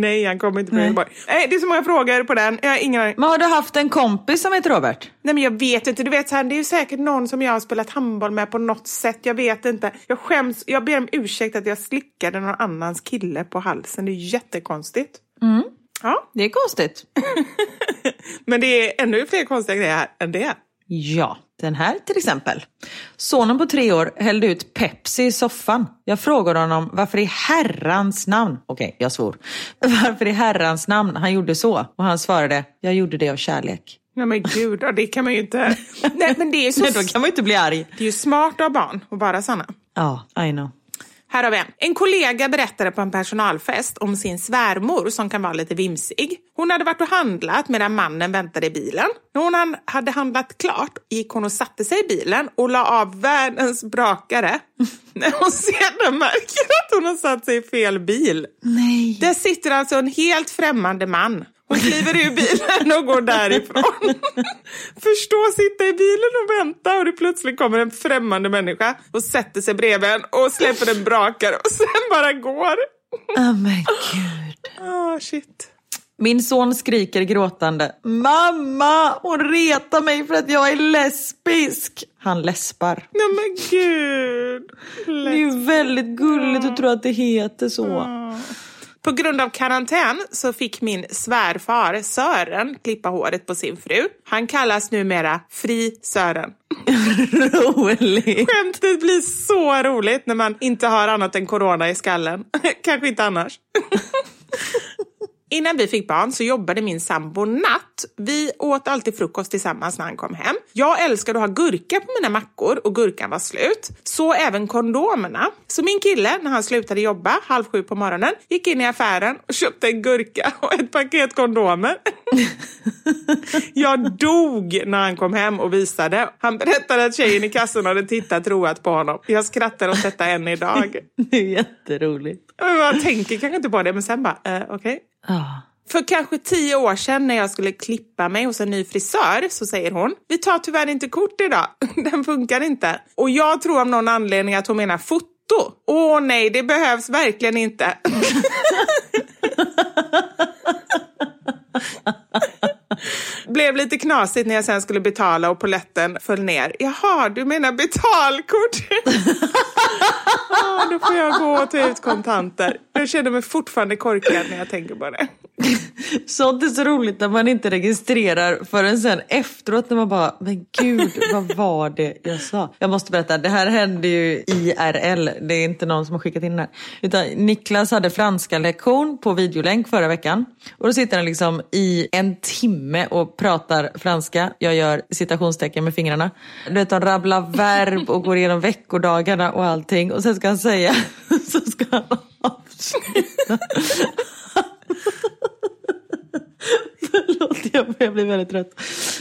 Nej, han kommer inte från Nej. Göteborg. Nej, det är så många frågor på den. Jag har ingen aning. Men har du haft en kompis som heter Robert? Nej, men jag vet inte. Du vet, så här, det är ju säkert någon som jag har spelat handboll med på något sätt. Jag vet inte. Jag skäms. Jag ber om ursäkt att jag slickade någon annans kille på halsen. Det är jättekonstigt. Ja, Det är konstigt. men det är ännu fler konstiga grejer här än det. Ja, den här till exempel. Sonen på tre år hällde ut Pepsi i soffan. Jag frågade honom varför i herrans namn, okej jag svor, varför i herrans namn han gjorde så. Och han svarade, jag gjorde det av kärlek. Nej men gud, det kan man ju inte... Nej men det är, så... Nej, då kan man ju inte bli arg. det är ju smart av barn att vara såna. Ja, I know. Här har vi en. En kollega berättade på en personalfest om sin svärmor som kan vara lite vimsig. Hon hade varit och handlat medan mannen väntade i bilen. När hon hade handlat klart gick hon och satte sig i bilen och la av världens brakare. När hon sedan märker att hon har satt sig i fel bil. Nej. Där sitter alltså en helt främmande man. Hon kliver ur bilen och går därifrån. Förstå sitta i bilen och vänta och det plötsligt kommer en främmande människa och sätter sig bredvid en och släpper en brakare och sen bara går. Oh men gud. Ah shit. Min son skriker gråtande. Mamma, hon retar mig för att jag är lesbisk. Han läspar. Nej men gud. Det är ju väldigt gulligt att tro att det heter så. På grund av karantän så fick min svärfar Sören klippa håret på sin fru. Han kallas numera Fri Sören. Roligt. Skämtet blir så roligt när man inte har annat än corona i skallen. Kanske inte annars. Innan vi fick barn så jobbade min sambo natt. Vi åt alltid frukost tillsammans när han kom hem. Jag älskade att ha gurka på mina mackor och gurkan var slut. Så även kondomerna. Så min kille, när han slutade jobba halv sju på morgonen, gick in i affären och köpte en gurka och ett paket kondomer. Jag dog när han kom hem och visade. Han berättade att tjejen i kassan hade tittat roat på honom. Jag skrattar åt detta än idag. Det är jätteroligt. Jag tänker kanske inte på det, men sen bara, eh, okej. Ja. För kanske tio år sedan när jag skulle klippa mig hos en ny frisör så säger hon, vi tar tyvärr inte kort idag, den funkar inte. Och jag tror av någon anledning att hon menar foto. Åh nej, det behövs verkligen inte. Blev lite knasigt när jag sen skulle betala och poletten föll ner. Jaha, du menar betalkort? ah, då får jag gå och ta ut kontanter. Jag känner mig fortfarande korkad när jag tänker på det. Sånt är så roligt när man inte registrerar förrän sen efteråt när man bara, men gud vad var det jag sa? Jag måste berätta, det här hände ju IRL, det är inte någon som har skickat in det här. Utan Niklas hade franska lektion på videolänk förra veckan. Och då sitter han liksom i en timme och pratar franska. Jag gör citationstecken med fingrarna. Du vet, han rabblar verb och går igenom veckodagarna och allting. Och sen ska han säga, så ska han avsluta. Förlåt, jag börjar bli väldigt trött.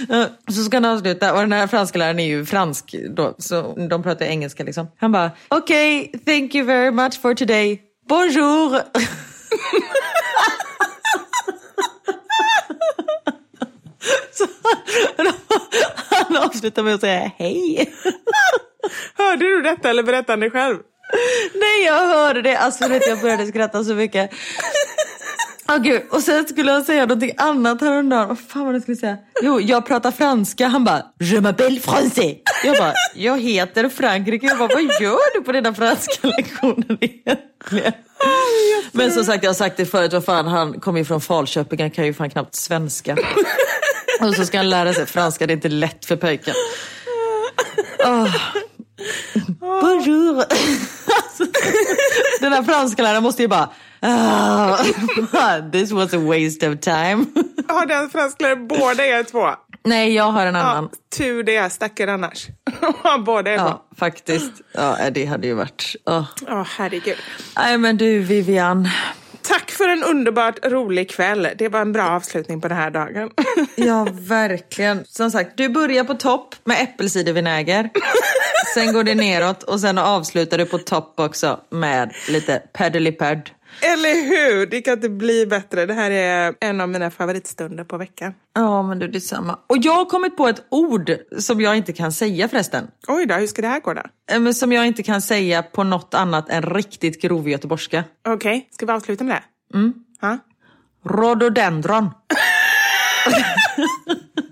Eh, Så ska han avsluta och den här franska läraren är ju fransk då, så de pratar engelska liksom. Han bara, okej, okay, thank you very much for today. Bonjour! Så han avslutar med att säga hej. Hörde du detta eller berättade han det själv? Nej, jag hörde det. Alltså, vet, jag började skratta så mycket. Oh, gud. Och sen skulle han säga någonting annat häromdagen. Vad fan var det jag skulle säga? Jo, jag pratar franska. Han bara, je m'appelle français. Jag bara, jag heter Frankrike. Jag bara, vad gör du på dina franska lektioner egentligen? Men som sagt, jag har sagt det förut, vad fan, han kommer ju från Falköping, han kan ju fan knappt svenska. Och så ska han lära sig franska, det är inte lätt för pojken. Oh. Bonjour! Den här franska läraren måste ju bara, ah, this was a waste of time. Har den franskläraren båda er två? Nej, jag har en annan. Ja, tur det, stackare annars. båda är Ja, ja. faktiskt. Ja, det hade ju varit... Oh. Åh, herregud. Nej, men du Vivian. Tack för en underbart rolig kväll. Det var en bra avslutning på den här dagen. Ja, verkligen. Som sagt, du börjar på topp med äppelcidervinäger. Sen går det neråt och sen avslutar du på topp också med lite peddeliped. Eller hur? Det kan inte bli bättre. Det här är en av mina favoritstunder på veckan. Ja, men du detsamma. Och jag har kommit på ett ord som jag inte kan säga förresten. Oj då, hur ska det här gå då? Eh, Men som jag inte kan säga på något annat än riktigt grov göteborgska. Okej, ska vi avsluta med det? Mm. Ha? Rhododendron.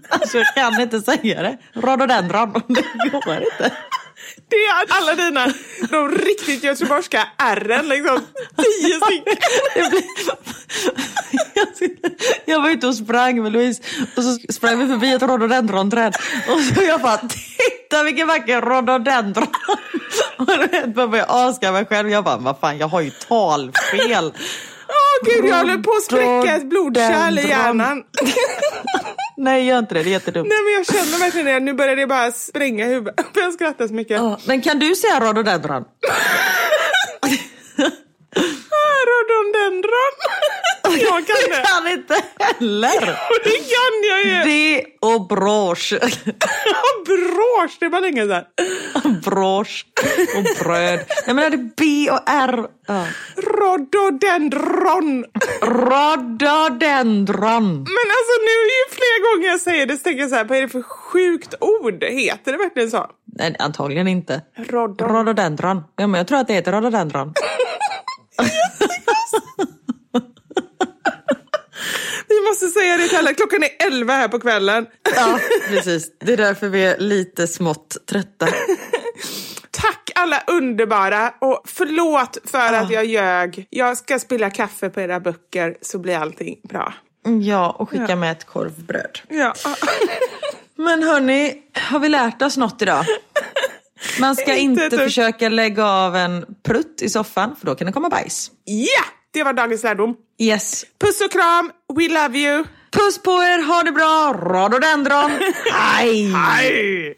alltså jag kan inte säga det. Rhododendron. Det går inte. Det är alla dina, de riktigt göteborgska ärren liksom. Tio stycken. Jag var ute och sprang med Louise och så sprang vi förbi ett rhododendronträd och så jag bara titta vilken vacker rhododendron. Och du vet, jag började aska mig själv. Jag bara, vad fan jag har ju talfel. Gud, jag håller på att spräcka ett blodkärl i hjärnan. Nej gör inte det, det är jättedumt. Nej men jag känner verkligen det. Nu börjar det bara spränga i huvudet. Jag skrattar så mycket. Ja, Men kan du säga rhododendron? Rhododendron. Jag kan det. Jag kan inte heller. Det kan jag ju. Det och brosch. Brosch, det var länge sedan. Brosch och bröd. Jag menar det är B och R. Ja. Rhododendron. Rhododendron. Men alltså nu är ju fler gånger jag säger det så tänker jag så här, vad är det för sjukt ord? Heter det verkligen så? Nej, antagligen inte. Rodon. Rhododendron. Ja, men jag tror att det heter rhododendron. Vi måste säga det till alla. Klockan är elva här på kvällen. Ja, precis. Det är därför vi är lite smått trötta. Tack alla underbara och förlåt för att jag ljög. Jag ska spilla kaffe på era böcker så blir allting bra. Ja, och skicka med ett korvbröd. Ja. Men hörni, har vi lärt oss något idag? Man ska Inte inte försöka lägga av en prutt i soffan för då kan det komma bajs. Ja, det var dagens lärdom. Yes. Puss och kram, we love you. Puss på er, ha det bra, rhododendron. Hej! Hej!